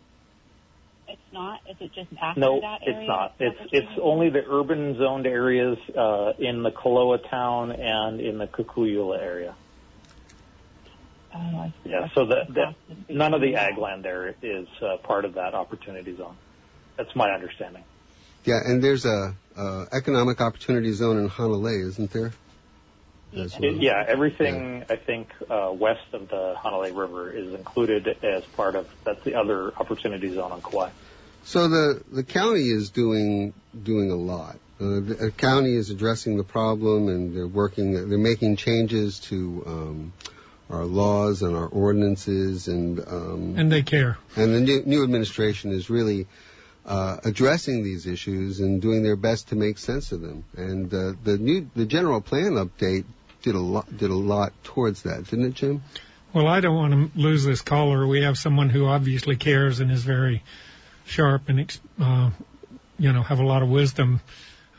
It's not. Is it just after No, that area? it's not. It's it's only the urban zoned areas uh, in the Koloa town and in the Kukuiula area. Yeah, so the, the none of the ag land there is uh, part of that opportunity zone. That's my understanding. Yeah, and there's a, uh economic opportunity zone in Honolulu, isn't there? Well. It- yeah, everything I think uh, west of the Hanalei River is included as part of that's the other opportunity zone on Kauai. So the the county is doing doing a lot. Uh, the county is addressing the problem, and they're working. They're making changes to um, our laws and our ordinances, and um, And they care. and the new, new administration is really uh, addressing these issues and doing their best to make sense of them. And uh, the new the general plan update did a lot did a lot towards that, didn't it, Jim? Well, I don't want to lose this caller. We have someone who obviously cares and is very sharp and, ex- uh, you know, have a lot of wisdom.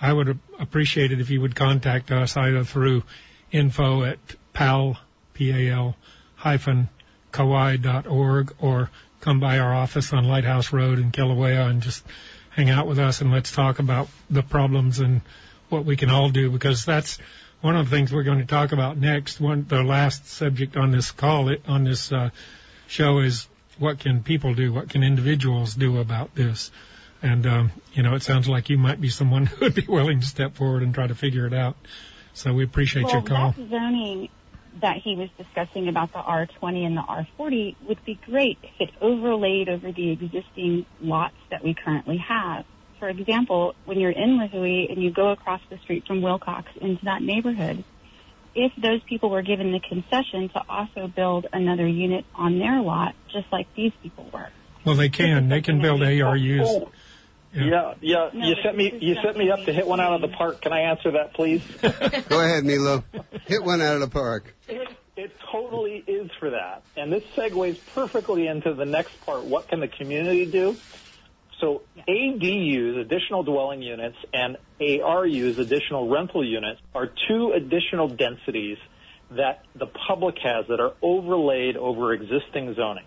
I would ap- appreciate it if you would contact us either through info at pal, P-A-L, hyphen, Kauai.org or come by our office on Lighthouse Road in Kilauea and just hang out with us and let's talk about the problems and what we can all do because that's one of the things we're going to talk about next. One, the last subject on this call, on this uh, show is what can people do? What can individuals do about this? And, um, you know, it sounds like you might be someone who would be willing to step forward and try to figure it out. So we appreciate well, your call. that zoning that he was discussing about the R20 and the R40 would be great if it overlaid over the existing lots that we currently have. For example, when you're in Lihue and you go across the street from Wilcox into that neighborhood, if those people were given the concession to also build another unit on their lot, just like these people were. Well, they can. They can build ARUs. Yeah, yeah. you set me you set me up to hit one out of the park. Can I answer that, please? Go ahead, Milo. Hit one out of the park. It, it totally is for that. And this segues perfectly into the next part. What can the community do? So ADUs, additional dwelling units, and ARUs, additional rental units, are two additional densities that the public has that are overlaid over existing zoning.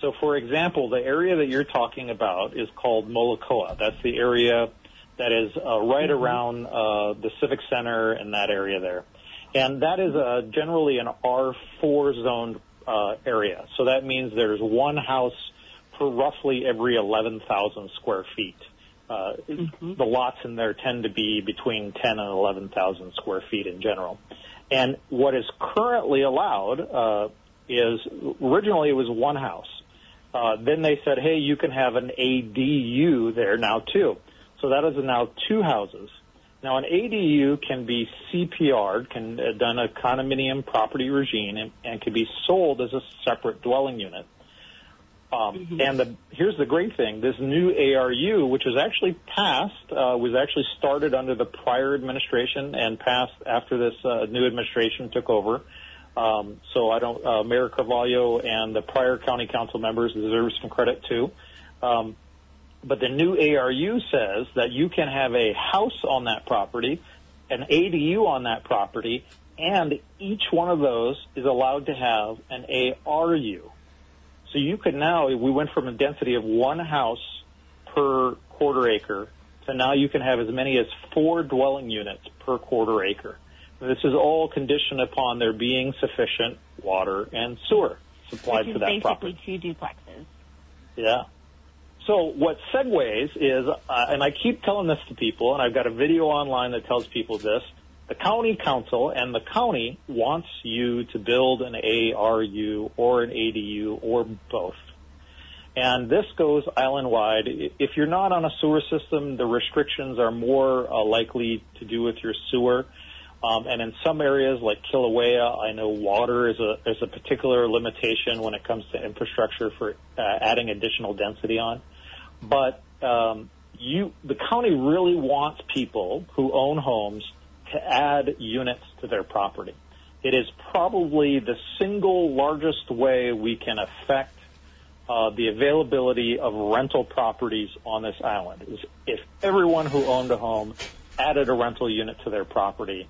So, for example, the area that you're talking about is called Molokoa. That's the area that is uh, right around uh, the Civic Center and that area there. And that is uh, generally an R4 zoned uh, area. So that means there's one house per roughly every 11,000 square feet. Uh, The lots in there tend to be between 10 and 11,000 square feet in general. And what is currently allowed uh, is originally it was one house. Uh, then they said, hey, you can have an ADU there now too. So that is now two houses. Now an ADU can be CPR'd, can uh, done a condominium property regime, and, and can be sold as a separate dwelling unit. Um, And the, here's the great thing: this new ARU, which was actually passed, uh, was actually started under the prior administration and passed after this uh, new administration took over. Um, so I don't, uh, Mayor Carvalho and the prior county council members deserve some credit too. Um, but the new ARU says that you can have a house on that property, an ADU on that property, and each one of those is allowed to have an ARU. So you could now, we went from a density of one house per quarter acre to now you can have as many as four dwelling units per quarter acre. This is all conditioned upon there being sufficient water and sewer supplied Which to that property. basically two duplexes. Yeah. So what segues is, uh, and I keep telling this to people, and I've got a video online that tells people this. The county council and the county wants you to build an ARU or an ADU or both. And this goes island wide. If you're not on a sewer system, the restrictions are more uh, likely to do with your sewer. Um, and in some areas like Kilauea, I know water is a is a particular limitation when it comes to infrastructure for uh, adding additional density on. But um, you, the county really wants people who own homes to add units to their property. It is probably the single largest way we can affect uh, the availability of rental properties on this island. Is if everyone who owned a home added a rental unit to their property,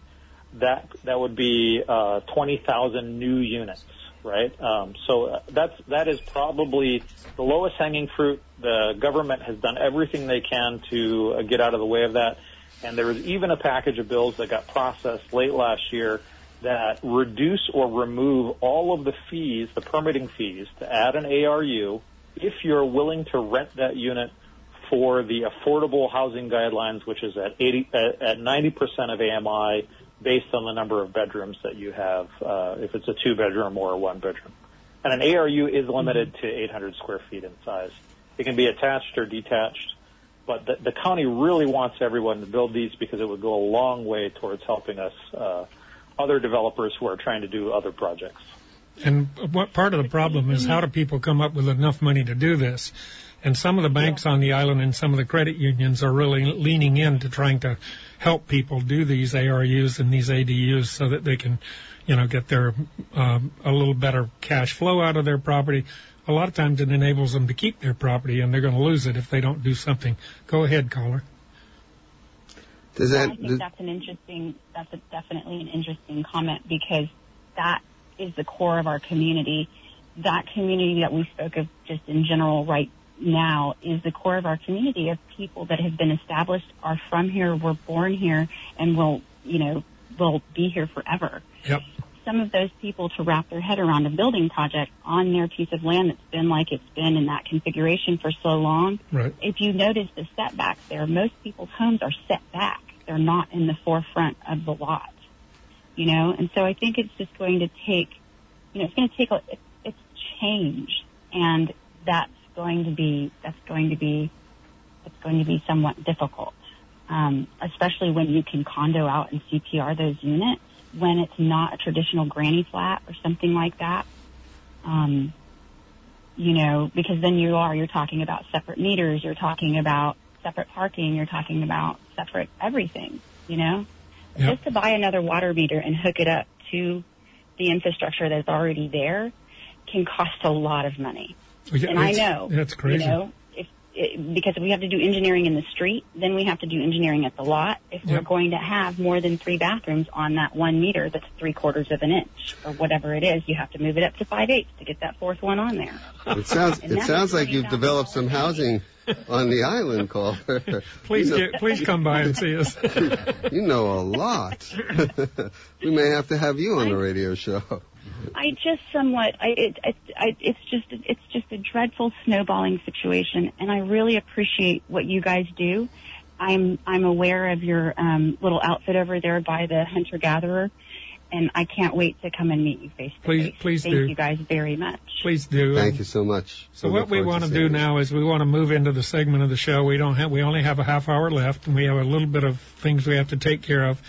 that that would be uh, 20,000 new units, right? Um, so uh, that's that is probably the lowest hanging fruit. The government has done everything they can to uh, get out of the way of that, and there was even a package of bills that got processed late last year that reduce or remove all of the fees, the permitting fees, to add an ARU if you're willing to rent that unit for the affordable housing guidelines, which is at 80 at at 90% of AMI based on the number of bedrooms that you have, uh, if it's a two bedroom or a one bedroom. And an ARU is limited to 800 square feet in size. It can be attached or detached, but the, the county really wants everyone to build these because it would go a long way towards helping us, uh, other developers who are trying to do other projects. And what part of the problem is how do people come up with enough money to do this? And some of the banks on the island and some of the credit unions are really leaning into trying to help people do these ARUs and these ADUs so that they can, you know, get their um, a little better cash flow out of their property. A lot of times it enables them to keep their property, and they're going to lose it if they don't do something. Go ahead, caller. Does Yeah, that I think that's an interesting, that's a, definitely an interesting comment because that is the core of our community. That community that we spoke of just in general right now is the core of our community of people that have been established, are from here, were born here, and will, you know, will be here forever. Yep. Some of those people to wrap their head around a building project on their piece of land that's been like it's been in that configuration for so long, Right. if you notice the setbacks there, most people's homes are set back. They're not in the forefront of the lot, you know. And so I think it's just going to take, you know, it's going to take a, it, it's change, and that's going to be that's going to be it's going to be somewhat difficult, um, especially when you can condo out and CPR those units when it's not a traditional granny flat or something like that. Um, you know, because then you are, you're talking about separate meters, you're talking about separate parking, you're talking about separate everything, you know? Yep. Just to buy another water meter and hook it up to the infrastructure that's already there can cost a lot of money. Yeah, and I know, That's crazy. you know, if, it, because if we have to do engineering in the street, then we have to do engineering at the lot. If we're going to have more than three bathrooms on that one meter that's three quarters of an inch or whatever it is, you have to move it up to five eighths to get that fourth one on there. It sounds it sounds like you've developed some housing on the island, caller. Please You know- get, please come by and see us. you know a lot. we may have to have you on the radio show. I just somewhat, I, it, it, I, it's just, it's just a dreadful snowballing situation, and I really appreciate what you guys do. I'm, I'm aware of your um, little outfit over there by the hunter gatherer, and I can't wait to come and meet you face to Please, face. please Thank do. Thank you guys very much. Please do. Thank you so much. So We what we want to do you. now is we want to move into the segment of the show. We don't have we only have a half hour left, and we have a little bit of things we have to take care of.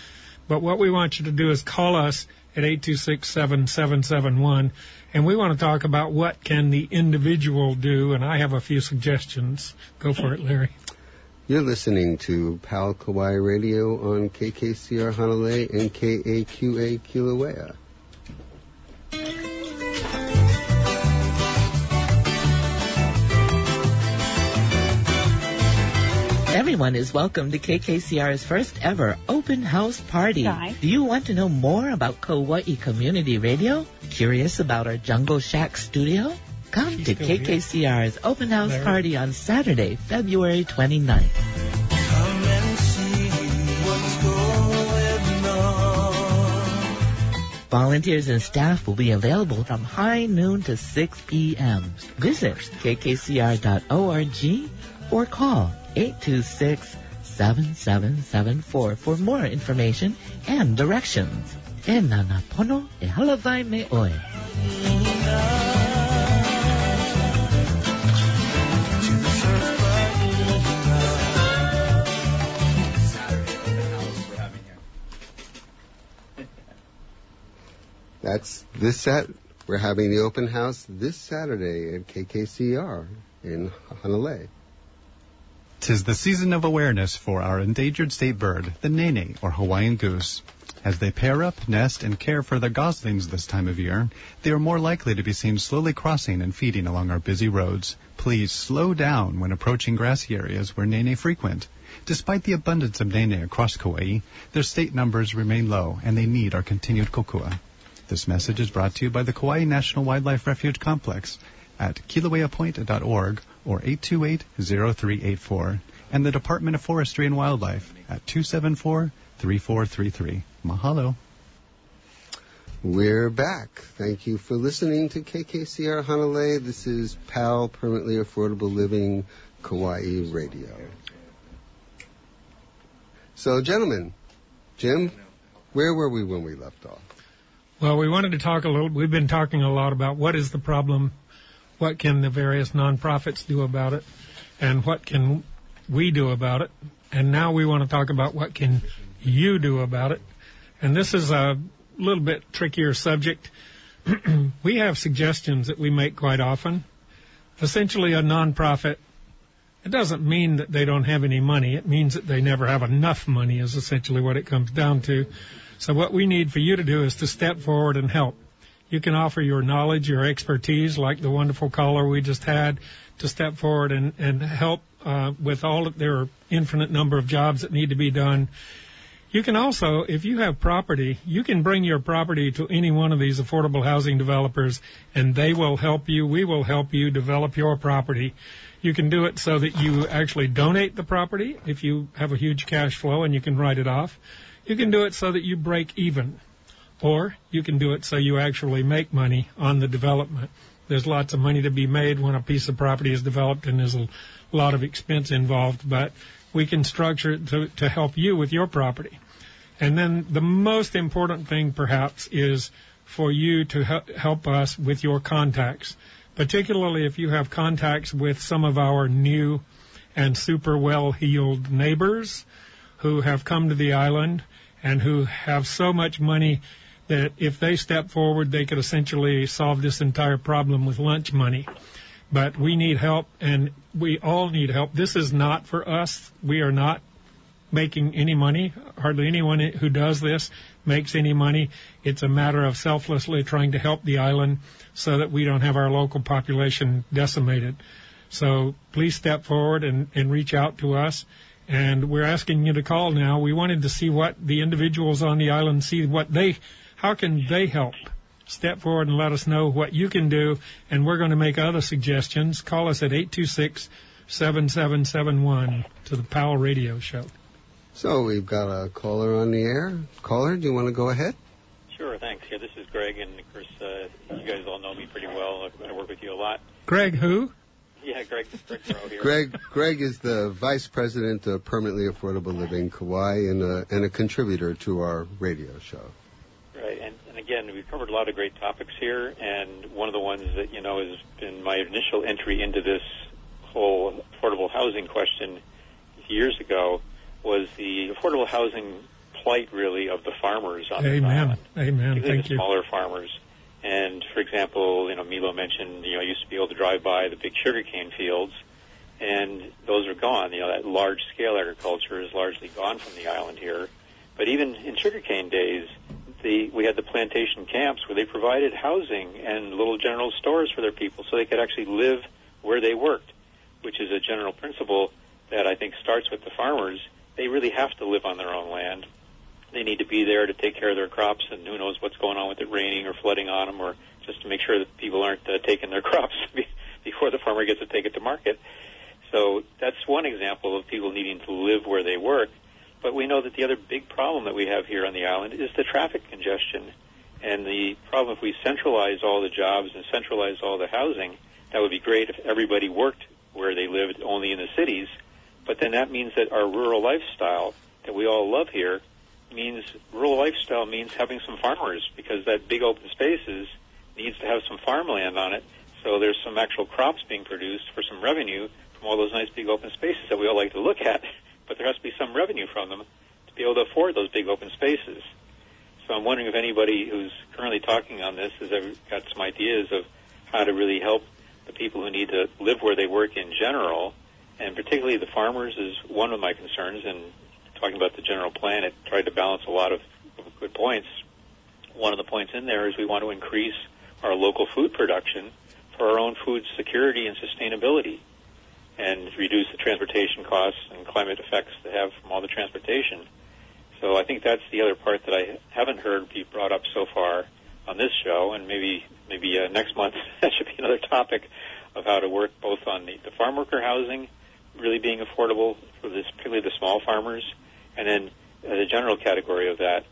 But what we want you to do is call us at eight two six seven seven seven one, and we want to talk about what can the individual do. And I have a few suggestions. Go for it, Larry. You're listening to Pal Kauai Radio on KKCR Hanalei and KAQA Kilauea. Everyone is welcome to KKCR's first ever open house party. Hi. Do you want to know more about Kauai Community Radio? Curious about our Jungle Shack studio? Come to still here. KKCR's open house Larry? party on Saturday, February 29th. Volunteers and staff will be available from high noon to 6 p.m. Visit kkcr.org or call 826-7774 for more information and directions. E nana pono e me oe. That's this set. We're having the open house this Saturday at KKCR in Hanalei. Tis the season of awareness for our endangered state bird, the nene, or Hawaiian goose. As they pair up, nest, and care for their goslings this time of year, they are more likely to be seen slowly crossing and feeding along our busy roads. Please slow down when approaching grassy areas where nene frequent. Despite the abundance of nene across Kauai, their state numbers remain low and they need our continued kokua. This message is brought to you by the Kauai National Wildlife Refuge Complex at kilaueapoint.org or 828-0384 and the Department of Forestry and Wildlife at 274-3433. Mahalo. We're back. Thank you for listening to KKCR Hanalei. This is PAL Permanently Affordable Living Kauai Radio. So, gentlemen, Jim, where were we when we left off? Well, we wanted to talk a little. We've been talking a lot about what is the problem, what can the various nonprofits do about it, and what can we do about it. And now we want to talk about what can you do about it. And this is a little bit trickier subject. we have suggestions that we make quite often. Essentially, a nonprofit. It doesn't mean that they don't have any money. It means that they never have enough money. Is essentially what it comes down to. So what we need for you to do is to step forward and help. You can offer your knowledge, your expertise, like the wonderful caller we just had, to step forward and, and help uh, with all of their infinite number of jobs that need to be done. You can also, if you have property, you can bring your property to any one of these affordable housing developers and they will help you. We will help you develop your property. You can do it so that you actually donate the property if you have a huge cash flow and you can write it off. You can do it so that you break even. Or you can do it so you actually make money on the development. There's lots of money to be made when a piece of property is developed and there's a lot of expense involved, but we can structure it to, to help you with your property. And then the most important thing perhaps is for you to he- help us with your contacts, particularly if you have contacts with some of our new and super well heeled neighbors who have come to the island and who have so much money that if they step forward, they could essentially solve this entire problem with lunch money. But we need help and we all need help. This is not for us. We are not making any money. Hardly anyone who does this makes any money. It's a matter of selflessly trying to help the island so that we don't have our local population decimated. So please step forward and, and reach out to us. And we're asking you to call now. We wanted to see what the individuals on the island see what they, how can they help? Step forward and let us know what you can do, and we're going to make other suggestions. Call us at 826 7771 to the PAL Radio Show. So we've got a caller on the air. Caller, do you want to go ahead? Sure, thanks. Yeah, this is Greg, and of course, uh, you guys all know me pretty well. I work with you a lot. Greg, who? Yeah, Greg, Greg here. Greg, Greg is the vice president of Permanently Affordable Living Kauai and a, and a contributor to our radio show. Right, and, and again, we've covered a lot of great topics here, and one of the ones that you know has been my initial entry into this whole affordable housing question years ago was the affordable housing plight, really, of the farmers on the Amen. island, Amen. Thank the you. smaller farmers. And for example, you know, Milo mentioned, you know, I used to be able to drive by the big sugarcane fields, and those are gone. You know, that large scale agriculture is largely gone from the island here. But even in sugarcane days, the we had the plantation camps where they provided housing and little general stores for their people so they could actually live where they worked, which is a general principle that I think starts with the farmers. They really have to live on their own land. They need to be there to take care of their crops, and who knows what's going on with it raining or flooding on them, or just to make sure that people aren't uh, taking their crops before the farmer gets to take it to market. So that's one example of people needing to live where they work. But we know that the other big problem that we have here on the island is the traffic congestion. And the problem if we centralize all the jobs and centralize all the housing, that would be great if everybody worked where they lived only in the cities. But then that means that our rural lifestyle that we all love here means rural lifestyle means having some farmers because that big open spaces needs to have some farmland on it. So there's some actual crops being produced for some revenue from all those nice big open spaces that we all like to look at. But there has to be some revenue from them to be able to afford those big open spaces. So I'm wondering if anybody who's currently talking on this has ever got some ideas of how to really help the people who need to live where they work in general, and particularly the farmers is one of my concerns. And talking about the general plan, it tried to balance a lot of, good points. One of the points in there is we want to increase our local food production for our own food security and sustainability and reduce the transportation costs and climate effects that have from all the transportation. So I think that's the other part that I haven't heard be brought up so far on this show, and maybe maybe uh, next month that should be another topic of how to work both on the, the farm worker housing really being affordable for this, particularly the small farmers, and then as a general category of that,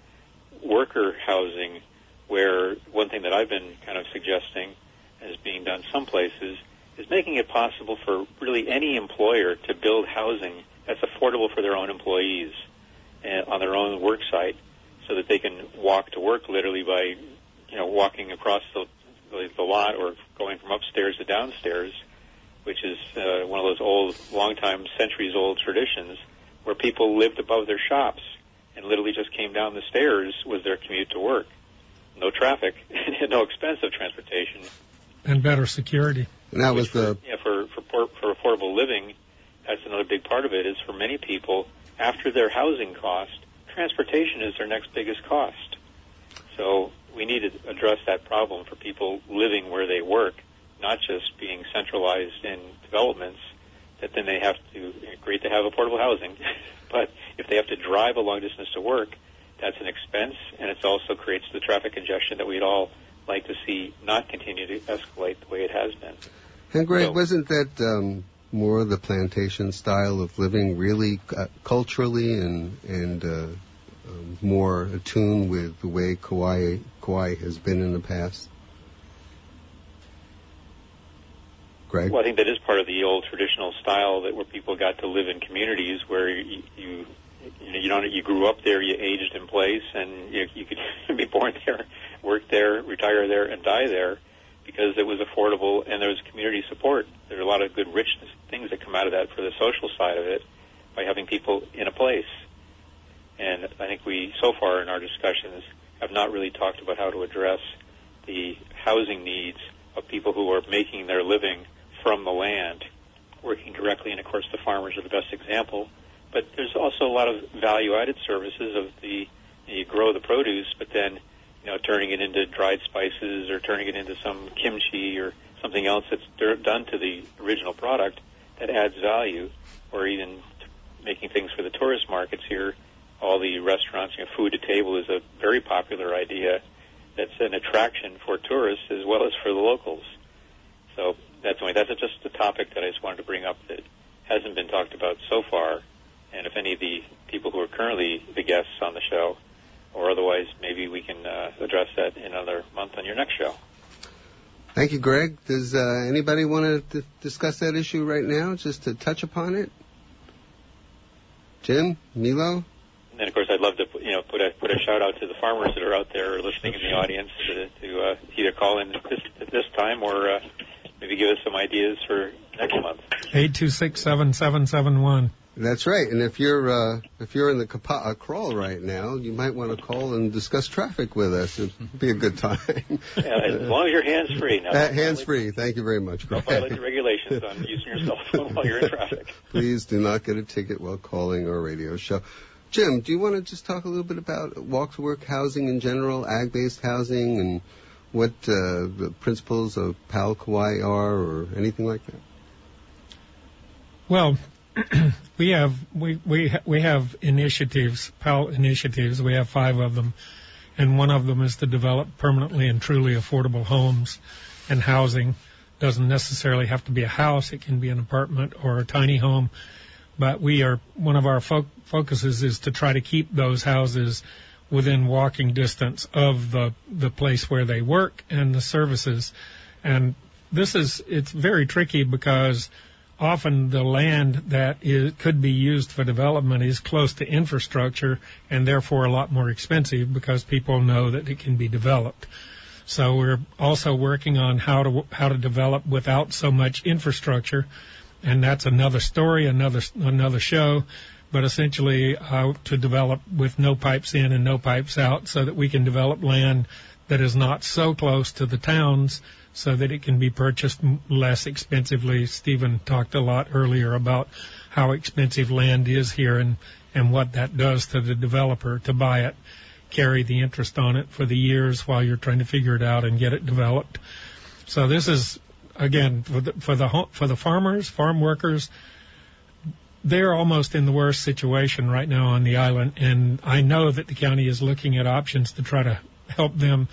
worker housing, where one thing that I've been kind of suggesting is being done some places is making it possible for really any employer to build housing that's affordable for their own employees uh, on their own work site so that they can walk to work literally by, you know, walking across the, the, lot or going from upstairs to downstairs, which is uh, one of those old, long time, centuries old traditions where people lived above their shops and literally just came down the stairs was their commute to work. No traffic no expense of transportation. And better security. And that was the Yeah, for for for affordable living, that's another big part of it. Is for many people, after their housing cost, transportation is their next biggest cost. So we need to address that problem for people living where they work, not just being centralized in developments. That then they have to great to have affordable housing, but if they have to drive a long distance to work, that's an expense, and it also creates the traffic congestion that we'd all like to see not continue to escalate the way it has been. And Greg, wasn't that um, more the plantation style of living, really uh, culturally and and uh, um, more attuned with the way Kauai Kauai has been in the past? Greg, Well, I think that is part of the old traditional style that where people got to live in communities where you you you, know, you don't you grew up there, you aged in place, and you, you could be born there, work there, retire there, and die there because it was affordable and there was community support. There are a lot of good rich things that come out of that for the social side of it by having people in a place. And I think we, so far in our discussions, have not really talked about how to address the housing needs of people who are making their living from the land, working directly. And of course, the farmers are the best example. But there's also a lot of value-added services of the you grow the produce, but then you know turning it into dried spices or turning it into some kimchi or something else that's done to the original product that adds value, or even making things for the tourist markets here. All the restaurants, you know, food to table is a very popular idea. That's an attraction for tourists as well as for the locals. So that's only that's just a topic that I just wanted to bring up that hasn't been talked about so far. And if any of the people who are currently the guests on the show, or otherwise, maybe we can uh, address that in another month on your next show. Thank you, Greg. Does uh, anybody want to d- discuss that issue right now, just to touch upon it? Jim, Milo. And of course, I'd love to put- you know put a put a shout out to the farmers that are out there listening in the audience to, to uh, either call in this at this time or uh, maybe give us some ideas for next month. Eight two six seven seven seven one. That's right. And if you're uh, if you're in the Kapa'a crawl right now, you might want to call and discuss traffic with us. It'd be a good time. Yeah, as long as you're hands free. Now, Uh, hands free. Thank you very much, don't violate the regulations on using your cell phone while you're in traffic. Please do not get a ticket while calling our radio show. Jim, do you want to just talk a little bit about walk to work housing in general, ag based housing, and what uh, the principles of PAL Kauai are, or anything like that? Well, we have we we we have initiatives, PAL initiatives. We have five of them, and one of them is to develop permanently and truly affordable homes and housing. Doesn't necessarily have to be a house; it can be an apartment or a tiny home. But we are one of our fo- focuses is to try to keep those houses within walking distance of the the place where they work and the services. And this is it's very tricky because often the land that is, could be used for development is close to infrastructure and therefore a lot more expensive because people know that it can be developed. So we're also working on how to how to develop without so much infrastructure, and that's another story, another another show. But essentially, how to develop with no pipes in and no pipes out, so that we can develop land that is not so close to the towns, so that it can be purchased less expensively. Stephen talked a lot earlier about how expensive land is here and and what that does to the developer to buy it carry the interest on it for the years while you're trying to figure it out and get it developed. So this is again for the for the for the farmers, farm workers. They're almost in the worst situation right now on the island, and I know that the county is looking at options to try to help them,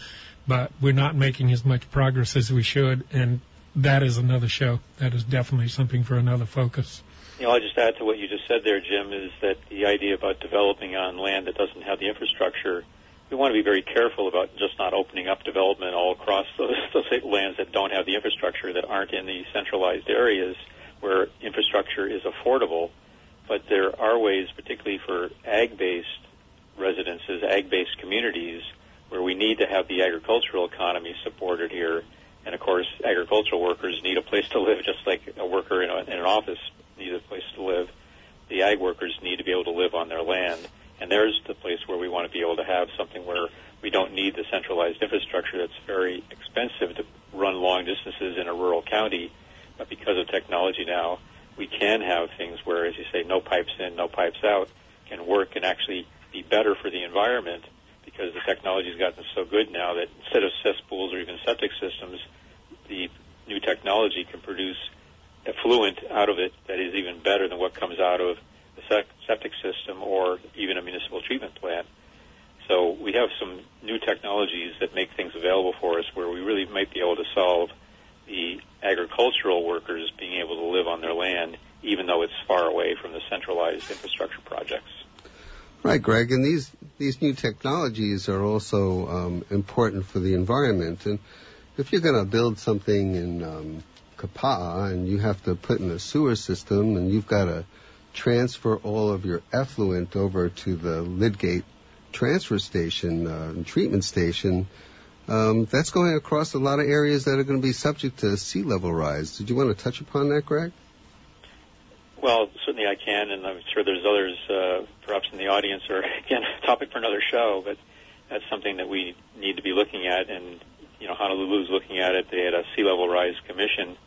but we're not making as much progress as we should, and that is another show. That is definitely something for another focus. You know, I'll just add to what you just said there, Jim, is that the idea about developing on land that doesn't have the infrastructure, we want to be very careful about just not opening up development all across those, those lands that don't have the infrastructure, that aren't in the centralized areas where infrastructure is affordable. But there are ways, particularly for ag-based residences, ag-based communities, where we need to have the agricultural economy supported here. And of course, agricultural workers need a place to live, just like a worker in, a, in an office needs a place to live. The ag workers need to be able to live on their land. And there's the place where we want to be able to have something where we don't need the centralized infrastructure that's very expensive to run long distances in a rural county. But because of technology now, we can have things where, as you say, no pipes in, no pipes out can work and actually be better for the environment because the technology's gotten so good now that instead of cesspools or even septic systems, the new technology can produce effluent out of it that is even better than what comes out of the septic system or even a municipal treatment plant. So we have some new technologies that make things available for us where we really might be able to solve the agricultural workers being able to live on their land even though it's far away from the centralized infrastructure projects. Right, Greg. And these these new technologies are also um, important for the environment. And if you're going to build something in um, Kapa'a and you have to put in a sewer system and you've got to transfer all of your effluent over to the Lydgate transfer station uh, and treatment station, um, that's going across a lot of areas that are going to be subject to sea level rise. Did you want to touch upon that, Greg? Well, certainly I can, and I'm sure there's others, uh, perhaps in the audience, or again, topic for another show. But that's something that we need to be looking at, and you know, Honolulu's looking at it. They had a sea level rise commission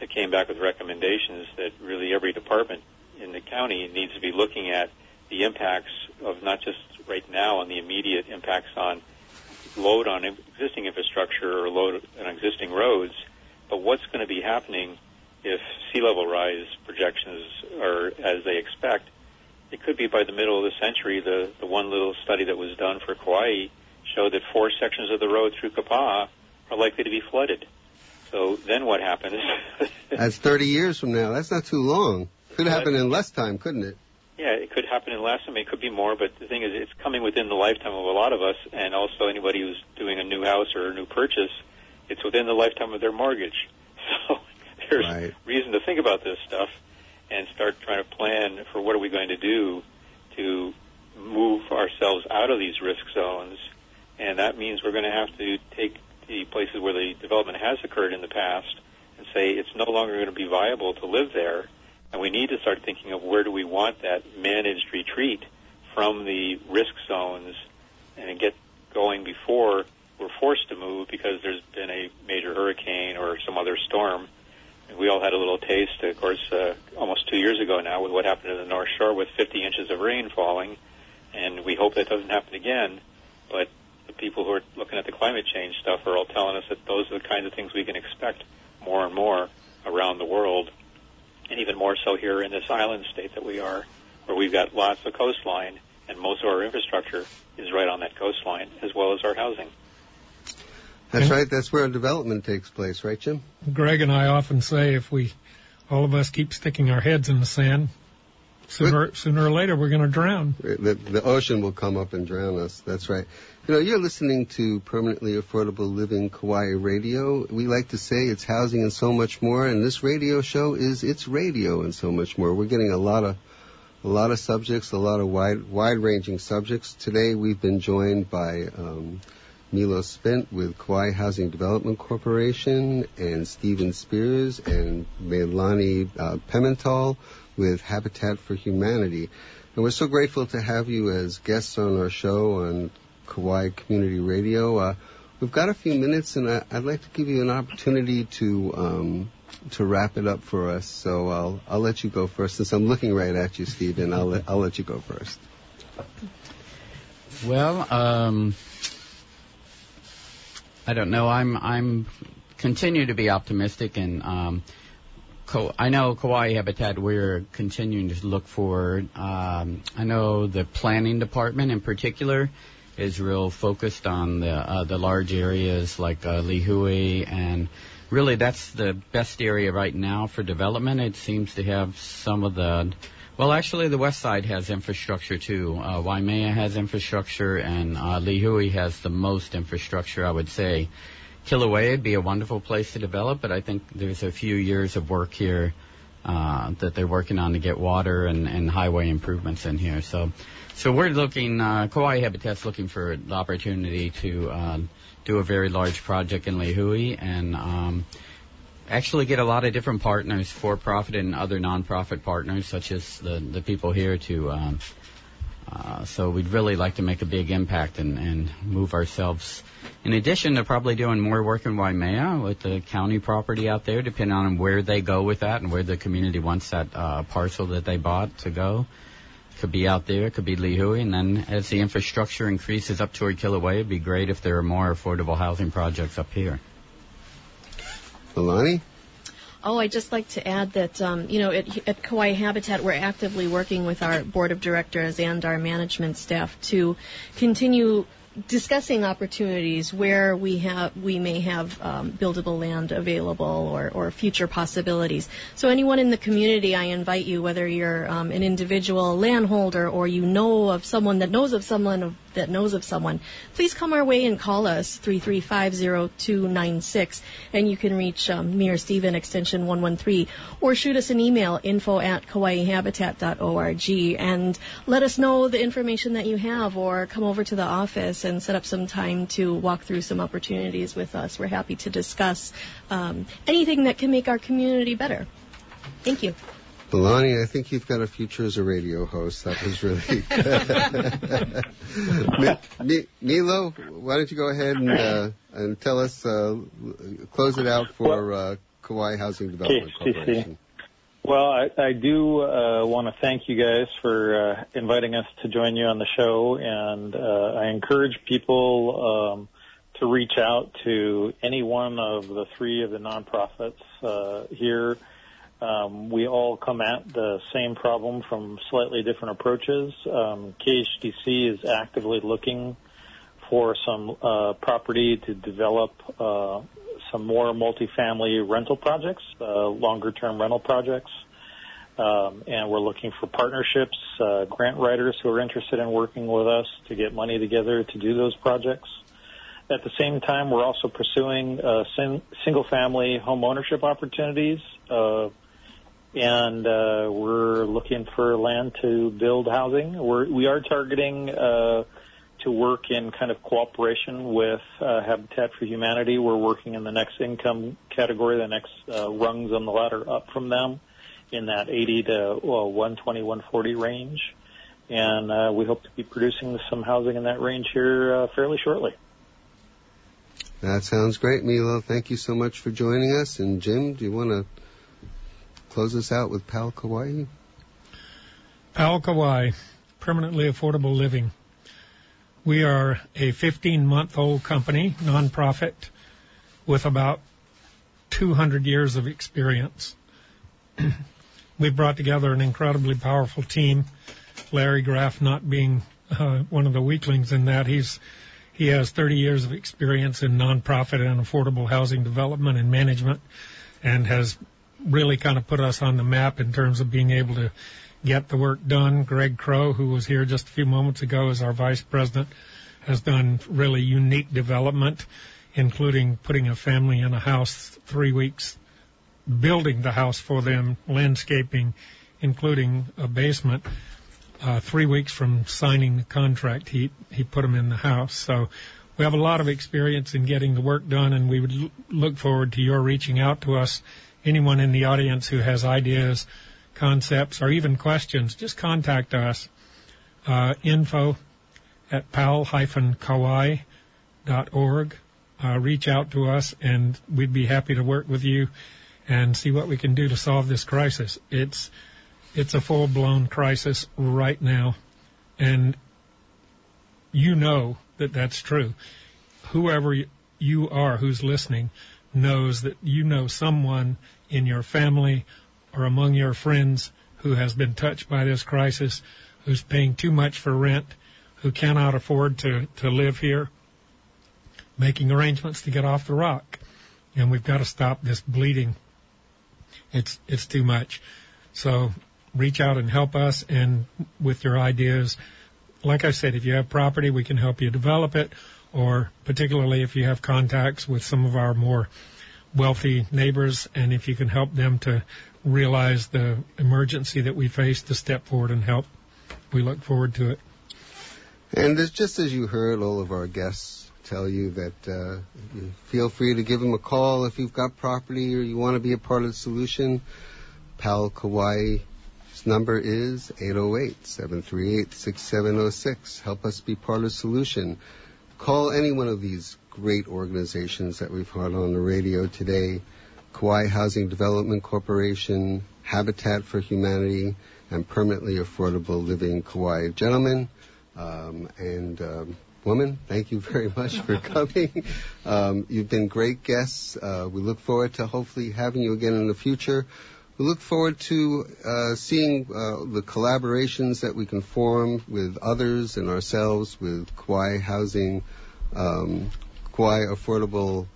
that came back with recommendations that really every department in the county needs to be looking at the impacts of not just right now on the immediate impacts on load on existing infrastructure or load on existing roads, But what's going to be happening if sea level rise projections are as they expect? It could be by the middle of the century. The the one little study that was done for Kauai showed that four sections of the road through Kapa'a are likely to be flooded. So then what happens? That's 30 years from now. That's not too long. Could happen in less time, couldn't it? Yeah, it could happen in less time. It could be more, but the thing is, it's coming within the lifetime of a lot of us, and also anybody who's doing a new house or a new purchase. It's within the lifetime of their mortgage, so there's Right. reason to think about this stuff and start trying to plan for what are we going to do to move ourselves out of these risk zones, and that means we're going to have to take the places where the development has occurred in the past and say it's no longer going to be viable to live there, and we need to start thinking of where do we want that managed retreat from the risk zones and get going before we're forced to move because there's been a major hurricane or some other storm. We all had a little taste, of course, uh, almost two years ago now with what happened in the North Shore with 50 inches of rain falling, and we hope that doesn't happen again. But the people who are looking at the climate change stuff are all telling us that those are the kinds of things we can expect more and more around the world, and even more so here in this island state that we are, where we've got lots of coastline, and most of our infrastructure is right on that coastline, as well as our housing. That's right. That's where development takes place, right, Jim? Greg and I often say if we, all of us, keep sticking our heads in the sand, sooner, sooner or later we're going to drown. The, the ocean will come up and drown us. That's right. You know, you're listening to Permanently Affordable Living Kauai Radio. We like to say it's housing and so much more, and this radio show is it's radio and so much more. We're getting a lot of a lot of subjects, a lot of wide wide ranging subjects. Today we've been joined by um, Milo Spindt with Kauai Housing Development Corporation and Stephen Spears and Melani uh, Pimental with Habitat for Humanity. And we're so grateful to have you as guests on our show on Kauai Community Radio. Uh, we've got a few minutes, and I, I'd like to give you an opportunity to um, to wrap it up for us. So I'll I'll let you go first. Since I'm looking right at you, Stephen, I'll let, I'll let you go first. Well, um, I don't know. I'm I'm continue to be optimistic, and um, I know Kauai Habitat. We're continuing to look forward. Um, I know the planning department in particular is real focused on the uh, the large areas like uh, Lihue, and really that's the best area right now for development. It seems to have some of the well, actually, the west side has infrastructure too. Uh, Waimea has infrastructure, and uh, Lihue has the most infrastructure, I would say. Kilauea would be a wonderful place to develop, but I think there's a few years of work here uh, that they're working on to get water and, and highway improvements in here. So, so we're looking. Uh, Kauai Habitat's looking for the opportunity to uh, do a very large project in Lihue and. Um, actually get a lot of different partners, for-profit and other non-profit partners, such as the the people here to. Um, uh, so we'd really like to make a big impact and, and move ourselves. In addition to probably doing more work in Waimea with the county property out there, depending on where they go with that and where the community wants that uh, parcel that they bought to go. Could be out there, could be Lihue, and then as the infrastructure increases up toward Kilauea, it'd be great if there are more affordable housing projects up here. Alani? Oh, I'd just like to add that, um, you know, at, at Kauai Habitat, we're actively working with our board of directors and our management staff to continue discussing opportunities where we have we may have um, buildable land available or, or future possibilities. So anyone in the community, I invite you, whether you're um, an individual landholder or you know of someone that knows of someone of, that knows of someone, please come our way and call us 3350296, and you can reach um, me or Stephen extension 113, or shoot us an email info at kauaihabitat.org and let us know the information that you have, or come over to the office and set up some time to walk through some opportunities with us. We're happy to discuss um, anything that can make our community better. Thank you. Milani, I think you've got a future as a radio host. That was really good. Mi- Mi- Milo, why don't you go ahead and, uh, and tell us, uh, close it out for uh, Kauai Housing Development KCC. Corporation. Well, I, I do uh, want to thank you guys for uh, inviting us to join you on the show, and uh, I encourage people um, to reach out to any one of the three of the nonprofits uh, here. Um, we all come at the same problem from slightly different approaches. Um, KHDC is actively looking for some uh, property to develop uh, some more multifamily rental projects, uh, longer term rental projects. Um, and we're looking for partnerships, uh, grant writers who are interested in working with us to get money together to do those projects. At the same time, we're also pursuing uh, sing- single family home ownership opportunities. Uh, and uh, we're looking for land to build housing. We're, we are targeting uh, to work in kind of cooperation with uh, Habitat for Humanity. We're working in the next income category, the next uh, rungs on the ladder up from them in that 80 to well, 120, 140 range. And uh, we hope to be producing some housing in that range here uh, fairly shortly. That sounds great, Milo. Thank you so much for joining us. And Jim, do you want to close us out with Pal Kauai? Pal Kauai, permanently affordable living. We are a 15 month old company, nonprofit, with about 200 years of experience. We've brought together an incredibly powerful team. Larry Graff not being uh, one of the weaklings in that. He's he has 30 years of experience in nonprofit and affordable housing development and management, and has really kind of put us on the map in terms of being able to get the work done. Greg Crow, who was here just a few moments ago as our vice president, has done really unique development, including putting a family in a house three weeks, building the house for them, landscaping, including a basement. Uh, three weeks from signing the contract, he he put them in the house. So we have a lot of experience in getting the work done, and we would look forward to your reaching out to us. Anyone in the audience who has ideas, concepts, or even questions, just contact us. Uh, info at pal-kauai.org. Uh, reach out to us, and we'd be happy to work with you and see what we can do to solve this crisis. It's it's a full blown crisis right now, and you know that that's true. Whoever you are who's listening knows that you know someone in your family or among your friends who has been touched by this crisis, who's paying too much for rent, who cannot afford to, to live here, making arrangements to get off the rock. And we've got to stop this bleeding. It's, it's too much. So reach out and help us and with your ideas. Like I said, if you have property, we can help you develop it, or particularly if you have contacts with some of our more wealthy neighbors, and if you can help them to realize the emergency that we face to step forward and help. We look forward to it. And just as you heard all of our guests tell you that uh, feel free to give them a call if you've got property or you want to be a part of the solution. Pal Kauai's number is 808-738-6706. Help us be part of the solution. Call any one of these great organizations that we've heard on the radio today. Kauai Housing Development Corporation, Habitat for Humanity, and Permanently Affordable Living Kauai. Gentlemen um, and um, women, thank you very much for coming. Um, you've been great guests. Uh, we look forward to hopefully having you again in the future. We look forward to uh, seeing uh, the collaborations that we can form with others and ourselves with Kauai Housing, um, Kauai Affordable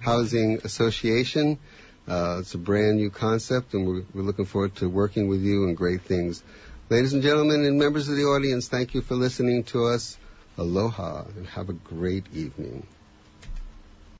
Housing Association. Uh, it's a brand new concept, and we're, we're looking forward to working with you and great things. Ladies and gentlemen, and members of the audience, thank you for listening to us. Aloha, and have a great evening.